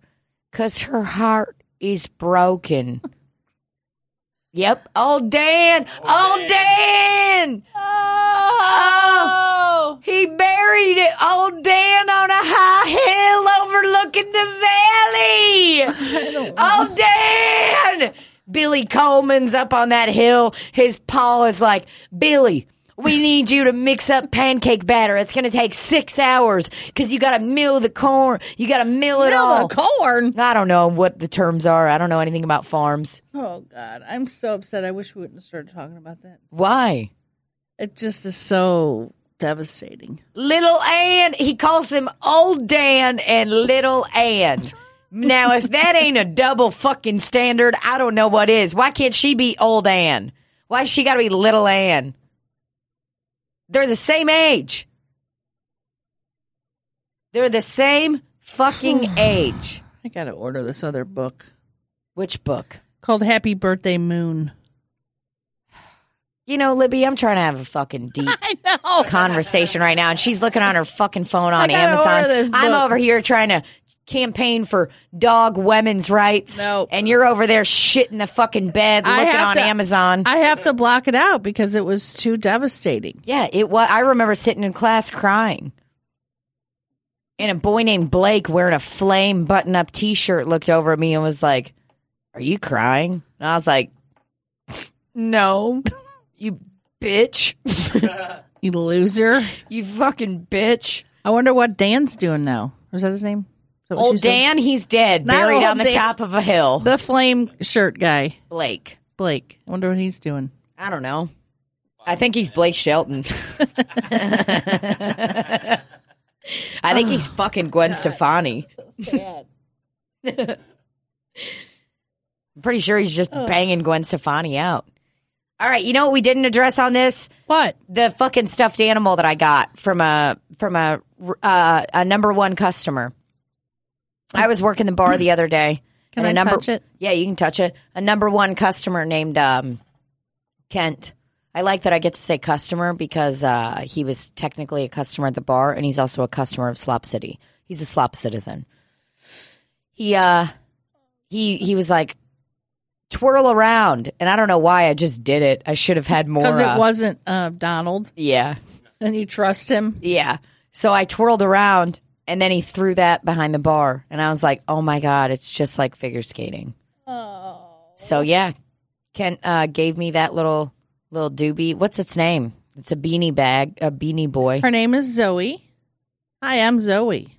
Cause her heart is broken. yep. Oh Dan. Oh, oh Dan. Oh! oh. He buried it, old Dan, on a high hill overlooking the valley. Old Dan! Billy Coleman's up on that hill. His paw is like, Billy, we need you to mix up pancake batter. It's going to take six hours because you got to mill the corn. You got to mill it Mill all. the corn. I don't know what the terms are. I don't know anything about farms. Oh God, I'm so upset. I wish we wouldn't have started talking about that. Why? It just is so devastating. Little Ann. He calls him Old Dan and Little Ann. Now, if that ain't a double fucking standard, I don't know what is. Why can't she be Old Ann? Why she got to be Little Ann? They're the same age. They're the same fucking age. I gotta order this other book Which book? called Happy Birthday Moon. You know, Libby, I'm trying to have a fucking deep know. conversation right now, and she's looking on her fucking phone on gotta Amazon. order this I'm book. over here trying to campaign for dog women's rights, Nope. and you're over there shitting the fucking bed I looking on to- Amazon. I have to block it out because it was too devastating. yeah, it was. I remember sitting in class crying. And a boy named Blake wearing a flame button up t shirt looked over at me and was like, Are you crying? And I was like, No, you bitch. You loser. you fucking bitch. I wonder what Dan's doing now. Was that his name? Is Old she said? Dan, he's dead, Not buried on the Dan. top of a hill. The flame shirt guy, Blake. Blake. I wonder what he's doing. I don't know. I think he's Blake Shelton. I think he's fucking Gwen Stefani. I'm pretty sure he's just banging Gwen Stefani out. All right, you know what we didn't address on this? What? The fucking stuffed animal that I got from a from a uh, a number one customer. I was working the bar the other day. Can and I a number, touch it? Yeah, you can touch it. A number one customer named um, Kent. I like that I get to say customer because uh, he was technically a customer at the bar, and he's also a customer of Slop City. He's a Slop citizen. He uh, he he was like twirl around, and I don't know why I just did it. I should have had more. Because uh, it wasn't uh, Donald, yeah, and you trust him. yeah. So I twirled around, and then he threw that behind the bar, and I was like, "Oh my god, it's just like figure skating." Oh. So yeah, Kent uh, gave me that little little doobie. What's its name? It's a beanie bag, a beanie boy. Her name is Zoe. Hi, I'm Zoe.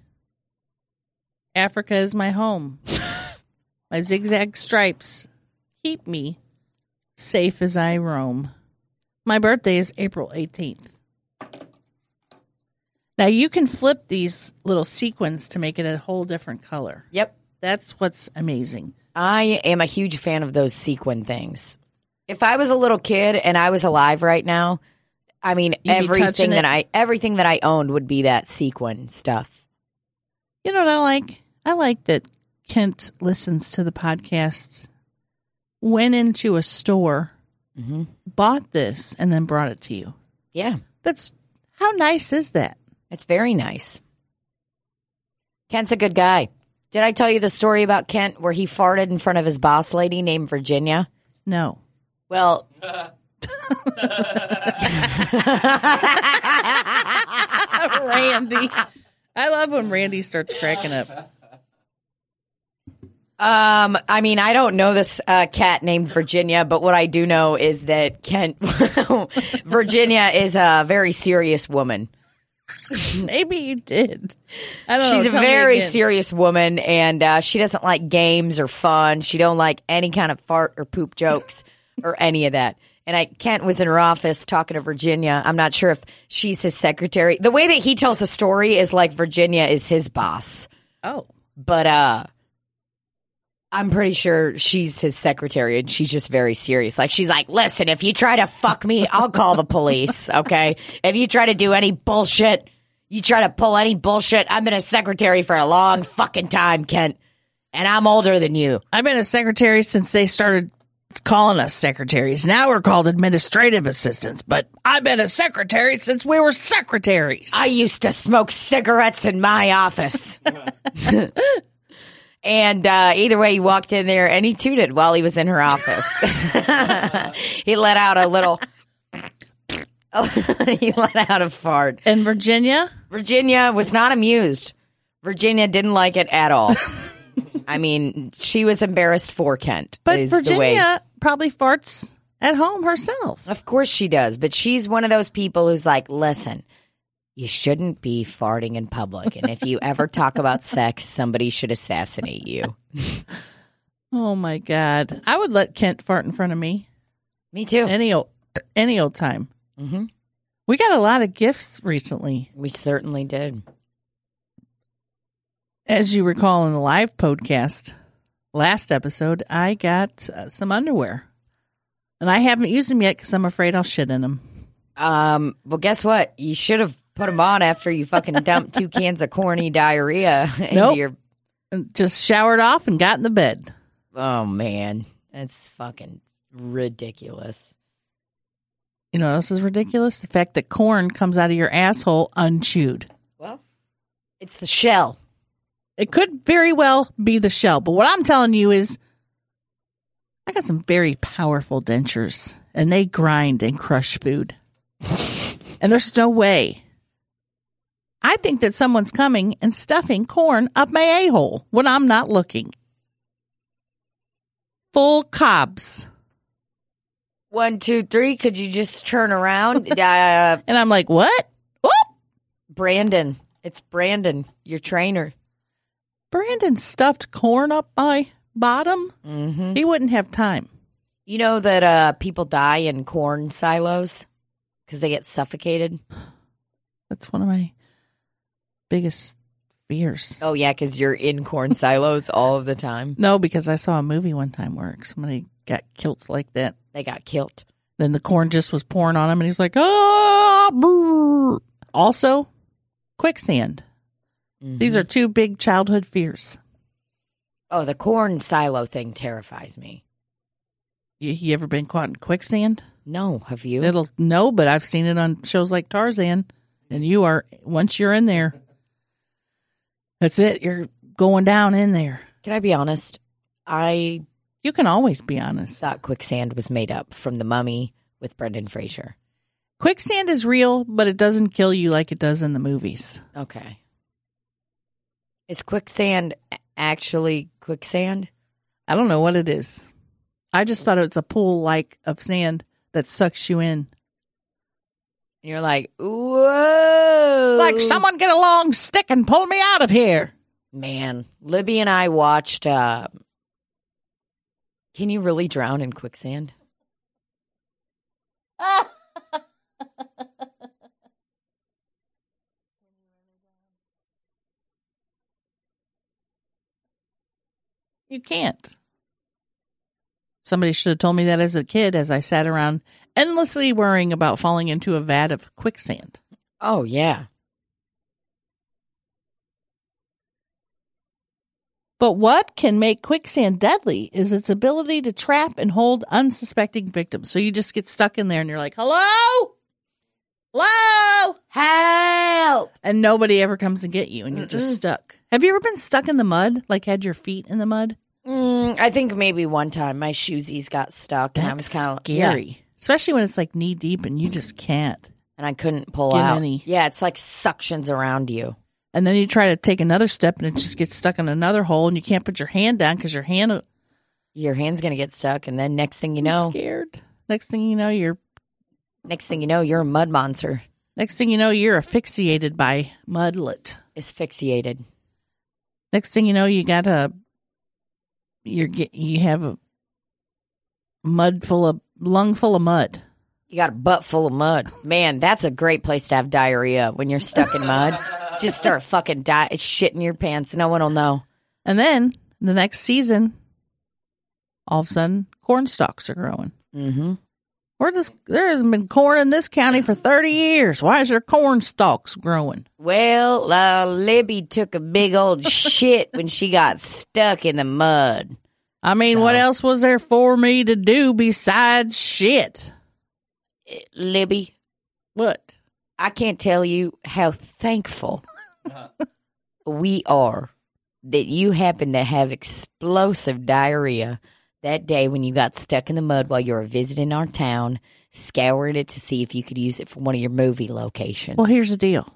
Africa is my home. my zigzag stripes keep me safe as I roam. My birthday is April 18th. Now you can flip these little sequins to make it a whole different color. Yep. That's what's amazing. I am a huge fan of those sequin things. If I was a little kid and I was alive right now, I mean You'd be touching everything that it? I everything that I owned would be that sequin stuff. You know what I like? I like that Kent listens to the podcast, went into a store, Mm-hmm. bought this, and then brought it to you. Yeah, That's how nice is that? It's very nice. Kent's a good guy. Did I tell you the story about Kent where he farted in front of his boss lady named Virginia? No. Well, Randy. I love when Randy starts cracking up. Um, I mean, I don't know this uh, cat named Virginia, but what I do know is that Kent, Virginia is a very serious woman. Maybe you did. I don't She's know. a very serious woman, and uh, she doesn't like games or fun. She don't like any kind of fart or poop jokes or any of that. And I Kent was in her office talking to Virginia. I'm not sure if she's his secretary. The way that he tells the story is like Virginia is his boss. Oh, but uh I'm pretty sure she's his secretary and she's just very serious. Like she's like, "Listen, if you try to fuck me, I'll call the police, okay? If you try to do any bullshit, you try to pull any bullshit, I've been a secretary for a long fucking time, Kent. And I'm older than you. I've been a secretary since they started calling us secretaries. Now we're called administrative assistants, but I've been a secretary since we were secretaries. I used to smoke cigarettes in my office. and uh, either way, he walked in there and he tooted while he was in her office. he let out a little. he let out a fart. In Virginia, Virginia was not amused. Virginia didn't like it at all. I mean, she was embarrassed for Kent. but is the way- Virginia probably farts at home herself. Of course she does, but she's one of those people who's like, listen, you shouldn't be farting in public. And if you ever talk about sex, somebody should assassinate you. Oh my god, I would let Kent fart in front of me Me too. any old any old time. hmm We got a lot of gifts recently. We certainly did. As you recall in the live podcast last episode, I got uh, some underwear. And I haven't used them yet because I'm afraid I'll shit in them. Um, well, guess what? You should have put them on after you fucking dumped two cans of corny diarrhea into Nope. your. Just showered off and got in the bed. Oh man, that's fucking ridiculous. You know what else is ridiculous? The fact that corn comes out of your asshole unchewed. Well, it's the shell. It could very well be the shell, but what I'm telling you is I got some very powerful dentures and they grind and crush food. and there's no way. I think that someone's coming and stuffing corn up my a hole when I'm not looking. Full cobs. One, two, three. Could you just turn around? uh, And I'm like, what? Whoop! Brandon. It's Brandon, your trainer. Brandon stuffed corn up my bottom. hmm He wouldn't have time. You know that uh, people die in corn silos because they get suffocated. That's one of my biggest fears. Oh yeah, because you're in corn silos all of the time. No, because I saw a movie one time where somebody got killed like that. They got killed. Then the corn just was pouring on him, and he's like, ah. brr." Also, quicksand. These are two big childhood fears. Oh, the corn silo thing terrifies me. You, you ever been caught in quicksand? No, have you? It'll no, but I've seen it on shows like Tarzan, and you are once you're in there, that's it. You're going down in there. Can I be honest? I You can always be honest. thought quicksand was made up from the mummy with Brendan Fraser. Quicksand is real, but it doesn't kill you like it does in the movies. Okay. Is quicksand a- actually quicksand? I don't know what it is. I just thought it was a pool like of sand that sucks you in. And you're like, whoa. Like someone get a long stick and pull me out of here. Man, Libby and I watched. Uh, Can you really drown in quicksand? You can't. Somebody should have told me that as a kid as I sat around endlessly worrying about falling into a vat of quicksand. Oh yeah. But what can make quicksand deadly is its ability to trap and hold unsuspecting victims. So you just get stuck in there and you're like, hello? Hello? Help! And nobody ever comes and get you and you're just stuck. Have you ever been stuck in the mud? Like had your feet in the mud? Mm, I think maybe one time my shoesies got stuck and I was That's kind of scary. Especially when it's like knee deep and you just can't. and I couldn't pull Get out. any. Yeah, it's like suctions around you. And then you try to take another step and it just gets stuck in another hole and you can't put your hand down because your hand uh, Your hand's gonna get stuck, and then next thing you know, scared. Next thing you know, you're next thing you know, you're a mud monster. next thing you know, you're asphyxiated by mudlet. Asphyxiated. Next thing you know, you got a you're get you have a mud full of lung full of mud. You got a butt full of mud. Man, that's a great place to have diarrhea when you're stuck in mud. Just start fucking di- shitting your pants. No one will know. And then the next season, all of a sudden, corn stalks are growing. Mm-hmm. Where does there hasn't been corn in this county for thirty years? Why is there corn stalks growing? Well, uh, Libby took a big old shit when she got stuck in the mud. I mean, what else was there for me to do besides shit? Libby, What? I can't tell you how thankful we are that you happened to have explosive diarrhea that day when you got stuck in the mud while you were visiting our town, scouring it to see if you could use it for one of your movie locations. Well, here's the deal.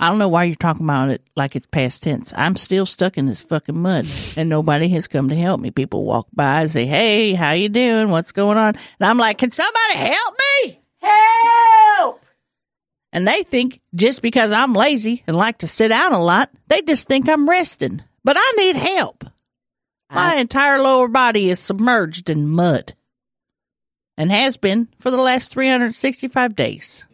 I don't know why you're talking about it like it's past tense. I'm still stuck in this fucking mud, and nobody has come to help me. People walk by and say, "Hey, how you doing? What's going on?" And I'm like, "Can somebody help me?" Help! And they think just because I'm lazy and like to sit down a lot, they just think I'm resting. But I need help. My entire lower body is submerged in mud and has been for the last 365 days.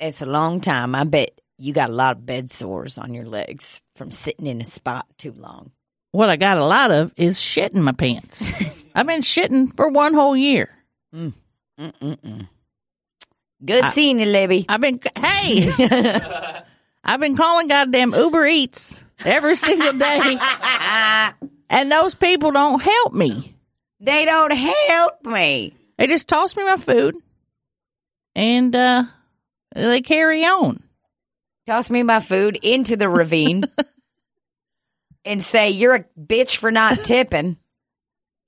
It's a long time. I bet you got a lot of bed sores on your legs from sitting in a spot too long. What I got a lot of is shitting my pants. I've been shitting for one whole year. Mm-mm-mm. Good I- seeing you, Libby. I've been, hey, I've been calling goddamn Uber Eats every single day, and those people don't help me. they don't help me. They just toss me my food, and uh, they carry on. Toss me my food into the ravine and say, You're a bitch for not tipping.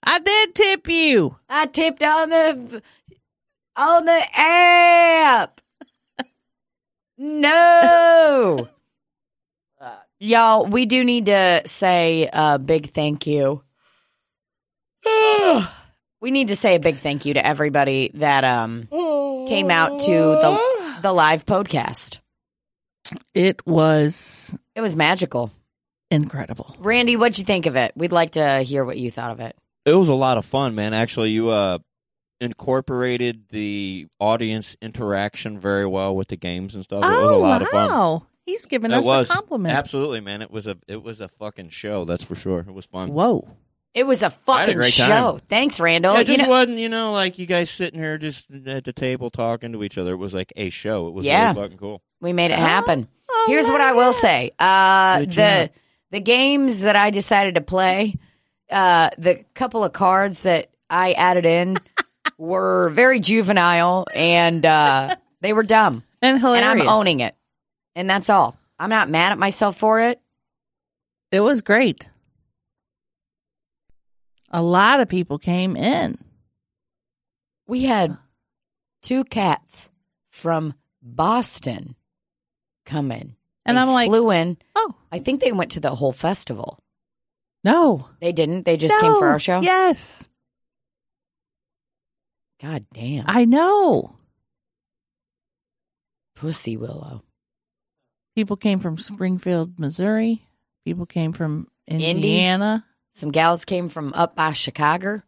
I did tip you. I tipped on the on the app. No. Y'all, we do need to say a big thank you. we need to say a big thank you to everybody that um came out to the the live podcast. It was It was magical. incredible. Randy, what'd you think of it? We'd like to hear what you thought of it. It was a lot of fun, man. Actually, you uh incorporated the audience interaction very well with the games and stuff. It was a Oh lot of fun. wow, he's giving It us was a compliment. Absolutely, man. It was a it was a fucking show. That's for sure. It was fun. Whoa. It was a I had a fucking great show. time. Thanks, Randall. Yeah, it you just know, wasn't, you know, like you guys sitting here just at the table talking to each other. It was like a show. It was Yeah. really fucking cool. we made it happen. Oh, Here's what I will say. Uh, Good the job. the games that I decided to play, uh, the couple of cards that I added in were very juvenile and uh, they were dumb. and hilarious. And I'm owning it. And that's all. I'm not mad at myself for it. It was great. A lot of people came in. We had two cats from Boston come in. And They I'm like, flew in. oh, I think they went to the whole festival. no. They didn't. They just came for our show. Yes. God damn. I know. Pussy Willow. People came from Springfield, Missouri. People came from Indiana. Indy? Some gals came from up by Chicago.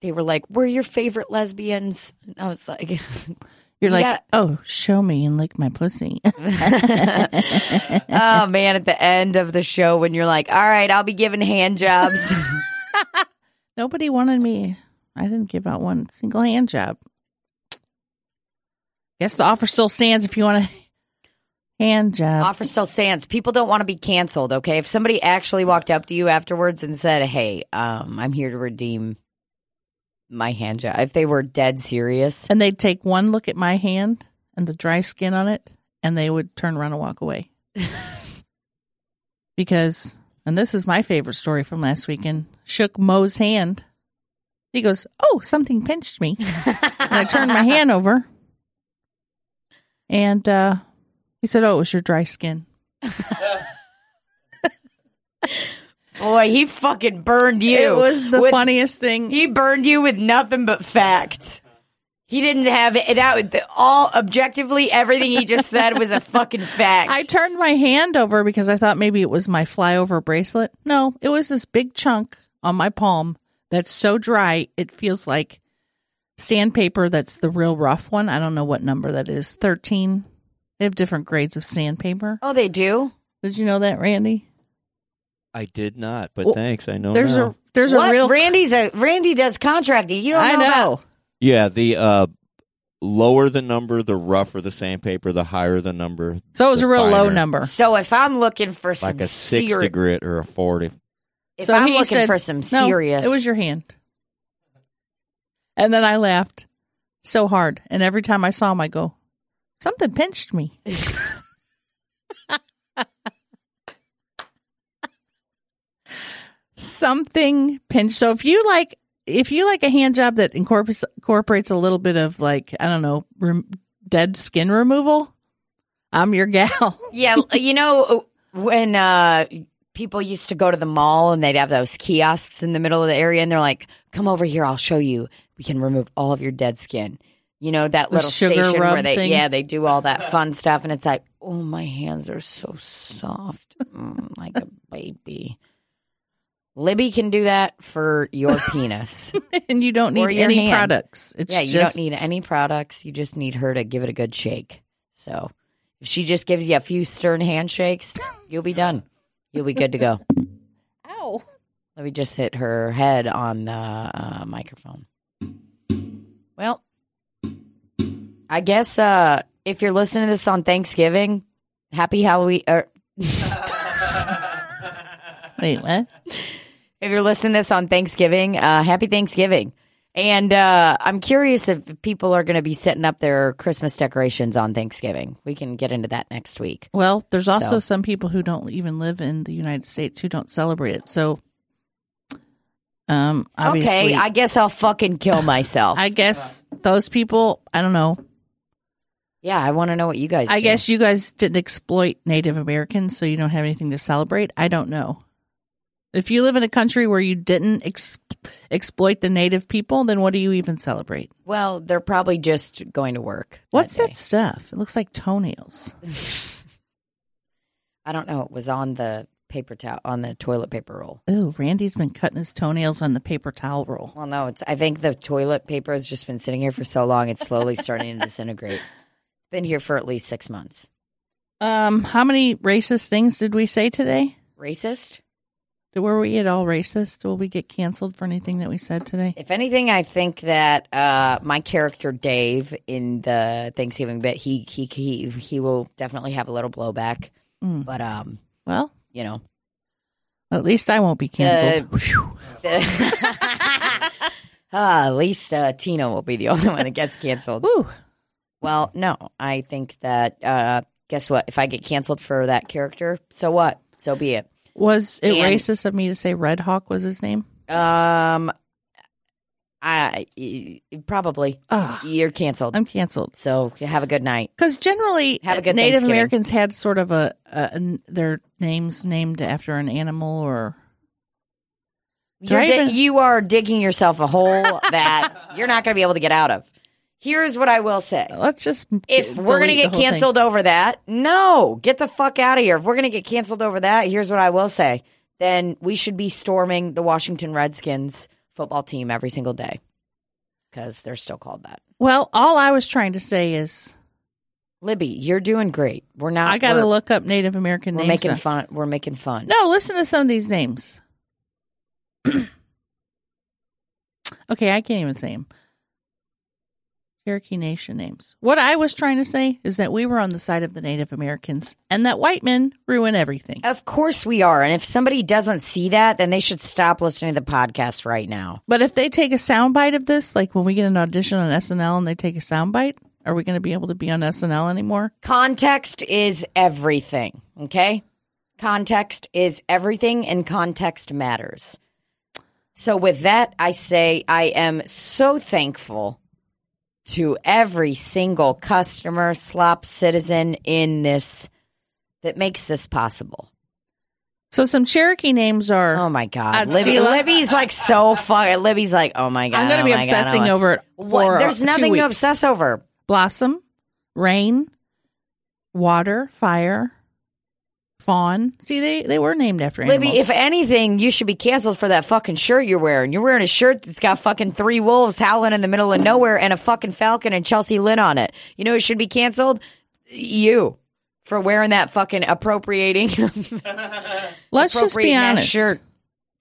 they were like, "We're your favorite lesbians." And I was like, You're like, oh, show me and lick my pussy. "Oh man!" At the end of the show, when you're like, "All right, I'll be giving hand jobs." Nobody wanted me. I didn't give out one single hand job. Guess the offer still stands if you want a hand job. Offer still stands. People don't want to be canceled. Okay, if somebody actually walked up to you afterwards and said, "Hey, um, I'm here to redeem my hand job," if they were dead serious, and they'd take one look at my hand and the dry skin on it, and they would turn around and walk away. because, and this is my favorite story from last weekend, shook Mo's hand. He goes, Oh, something pinched me. and I turned my hand over. And uh, he said, Oh, it was your dry skin. boy, he fucking burned you. It was the with- funniest thing. He burned you with nothing but facts. He didn't have it. That all objectively, everything he just said was a fucking fact. I turned my hand over because I thought maybe it was my flyover bracelet. No, it was this big chunk on my palm that's so dry it feels like sandpaper that's the real rough one. I don't know what number that is. 13. They have different grades of sandpaper. oh, they do. Did you know that, Randy? I did not, but Well, thanks. I know There's now. a there's what? a real Randy's a Randy does contracting. You don't I know. know. about- yeah, the uh, lower the number, the rougher the sandpaper, the higher the number. So it was the a real low finer. number. So if I'm looking for some like a sixty serious, grit or a forty. if so I'm he looking said, for some "No, serious, it was your hand. And then I laughed so hard. And every time I saw him, I go, something pinched me. something pinched. So if you like, if you like a hand job that incorporates incorporates a little bit of like I don't know, rem- dead skin removal, I'm your gal. yeah. You know when uh, people used to go to the mall and they'd have those kiosks in the middle of the area, and they're like, "Come over here, I'll show you. We can remove all of your dead skin." You know that The little sugar station where they thing? yeah they do all that fun stuff, and it's like, oh my hands are so soft, mm, like a baby. Libby can do that for your penis. and you don't need any hand. products. It's yeah, you just, don't need any products. You just need her to give it a good shake. So if she just gives you a few stern handshakes, you'll be done. You'll be good to go. Ow. Let me just hit her head on the uh, microphone. Well, I guess uh, if you're listening to this on Thanksgiving, happy Halloween. Er, Wait, what? if you're listening to this on Thanksgiving, uh, happy Thanksgiving. And uh, I'm curious if people are going to be setting up their Christmas decorations on Thanksgiving. We can get into that next week. Well, there's also So- some people who don't even live in the United States who don't celebrate it. So, um, obviously, okay, I guess I'll fucking kill myself. I guess those people, I don't know. Yeah, I want to know what you guys. I do. guess you guys didn't exploit Native Americans, so you don't have anything to celebrate. I don't know. If you live in a country where you didn't ex- exploit the native people, then what do you even celebrate? Well, they're probably just going to work. What's that? that stuff? It looks like toenails. I don't know. It was on the paper towel on the toilet paper roll. Oh, Randy's been cutting his toenails on the paper towel roll. Well, no, it's. I think the toilet paper has just been sitting here for so long; it's slowly starting to disintegrate. Been here for at least six months. Um, how many racist things did we say today? Racist? Were we at all racist? Will we get canceled for anything that we said today? If anything, I think that uh, my character Dave in the Thanksgiving bit, he he he he will definitely have a little blowback. Mm. But um, Well, you know, at least I won't be canceled. Whew. Ah, at least uh, Tino will be the only one that gets canceled. Whew. Well, no, I think that uh, guess what? If I get canceled for that character, so what? So be it. Was it And- racist of me to say Red Hawk was his name? Um, I probably Ah, you're canceled. I'm canceled. so have a good night. Because generally, Have a good Native Americans had sort of a, a an- their names named after an animal or You're di- even- you are digging yourself a hole that you're not going to be able to get out of. Here's what I will say. let's just If we're going to get whole thing. canceled over that, no, get the fuck out of here. If we're going to get canceled over that, here's what I will say. Then we should be storming the Washington Redskins football team every single day. because they're still called that. Well, all I was trying to say is Libby, you're doing great. We're not. I got to look up Native American We're names. making now. fun. We're making fun. No, listen to some of these names. okay, I can't even say them. Cherokee Nation names. What I was trying to say is that we were on the side of the Native Americans and that white men ruin everything. Of course we are. And if somebody doesn't see that, then they should stop listening to the podcast right now. But if they take a soundbite of this, like when we get an audition on SNL and they take a soundbite, are we going to be able to be on SNL anymore? Context is everything. Okay. Context is everything, and context matters. So, with that, I say I am so thankful to every single customer, slop citizen in this that makes this possible. So some Cherokee names are. Oh my God. Libby, Libby's like so fucking. Libby's like, oh my God. I'm going to oh be my God, obsessing oh over it What? for There's nothing to obsess over. Blossom, rain, water, fire, fawn. See, they they were named after animals. Libby, if anything, you should be canceled for that fucking shirt you're wearing. You're wearing a shirt that's got fucking three wolves howling in the middle of nowhere and a fucking falcon and Chelsea Lynn on it. You know who should be canceled? You. For wearing that fucking appropriating Let's just be honest. shirt.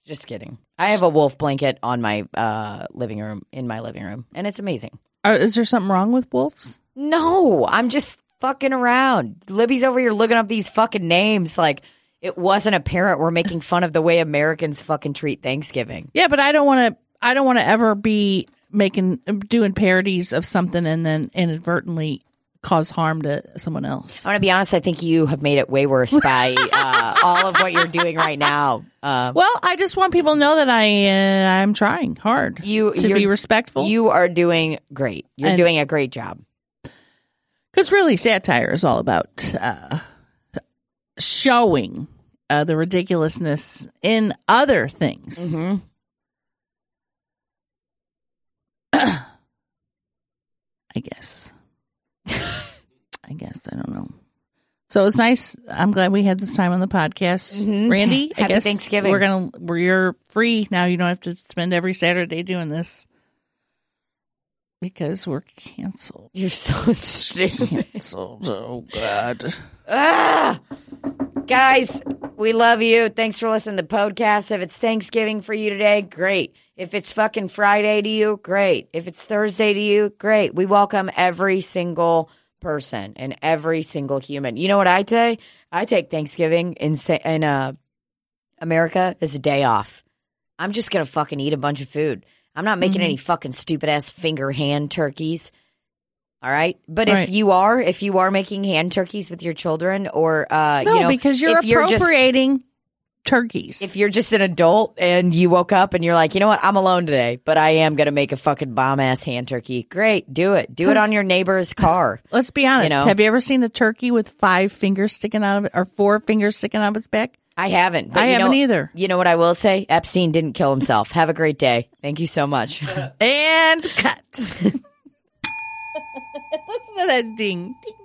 Just kidding. I have a wolf blanket on my uh, living room in my living room, and it's amazing. Are, is there something wrong with wolves? No, I'm just fucking around. Libby's over here looking up these fucking names like it wasn't apparent we're making fun of the way Americans fucking treat Thanksgiving. Yeah, but I don't want to. I don't want to ever be making doing parodies of something and then inadvertently cause harm to someone else. I want to be honest. I think you have made it way worse by uh, all of what you're doing right now. Uh, Well, I just want people to know that I uh, I'm trying hard you to be respectful. You are doing great. You're And- doing a great job. Because really, satire is all about uh, showing uh, the ridiculousness in other things. hmm I guess. I guess I don't know. So it's nice. I'm glad we had this time on the podcast, Mhm. Randy. I Happy guess Thanksgiving. We're gonna. We're you're free now. You don't have to spend every Saturday doing this because we're canceled. You're so stupid. Canceled. Oh God. Ah! Guys, we love you. Thanks for listening to the podcast. If it's Thanksgiving for you today, great. If it's fucking Friday to you, great. If it's Thursday to you, great. We welcome every single person and every single human. You know what I say? I take Thanksgiving in in uh, America as a day off. I'm just gonna fucking eat a bunch of food. I'm not making Mhm. any fucking stupid ass finger hand turkeys. All right, but Right. if you are, if you are making hand turkeys with your children, or uh, No, you know, because you're if you're just appropriating turkeys. if you're just an adult and you woke up and you're like, you know what, I'm alone today, but I am gonna make a fucking bomb ass hand turkey. Great, do it. Do it on your neighbor's car. Let's be honest. know? Have you ever seen a turkey with five fingers sticking out of it, or four fingers sticking out of its back? I haven't. I haven't know, either. You know what I will say? Epstein didn't kill himself. Have a great day. Thank you so much. And cut. Listen to that ding. Ding.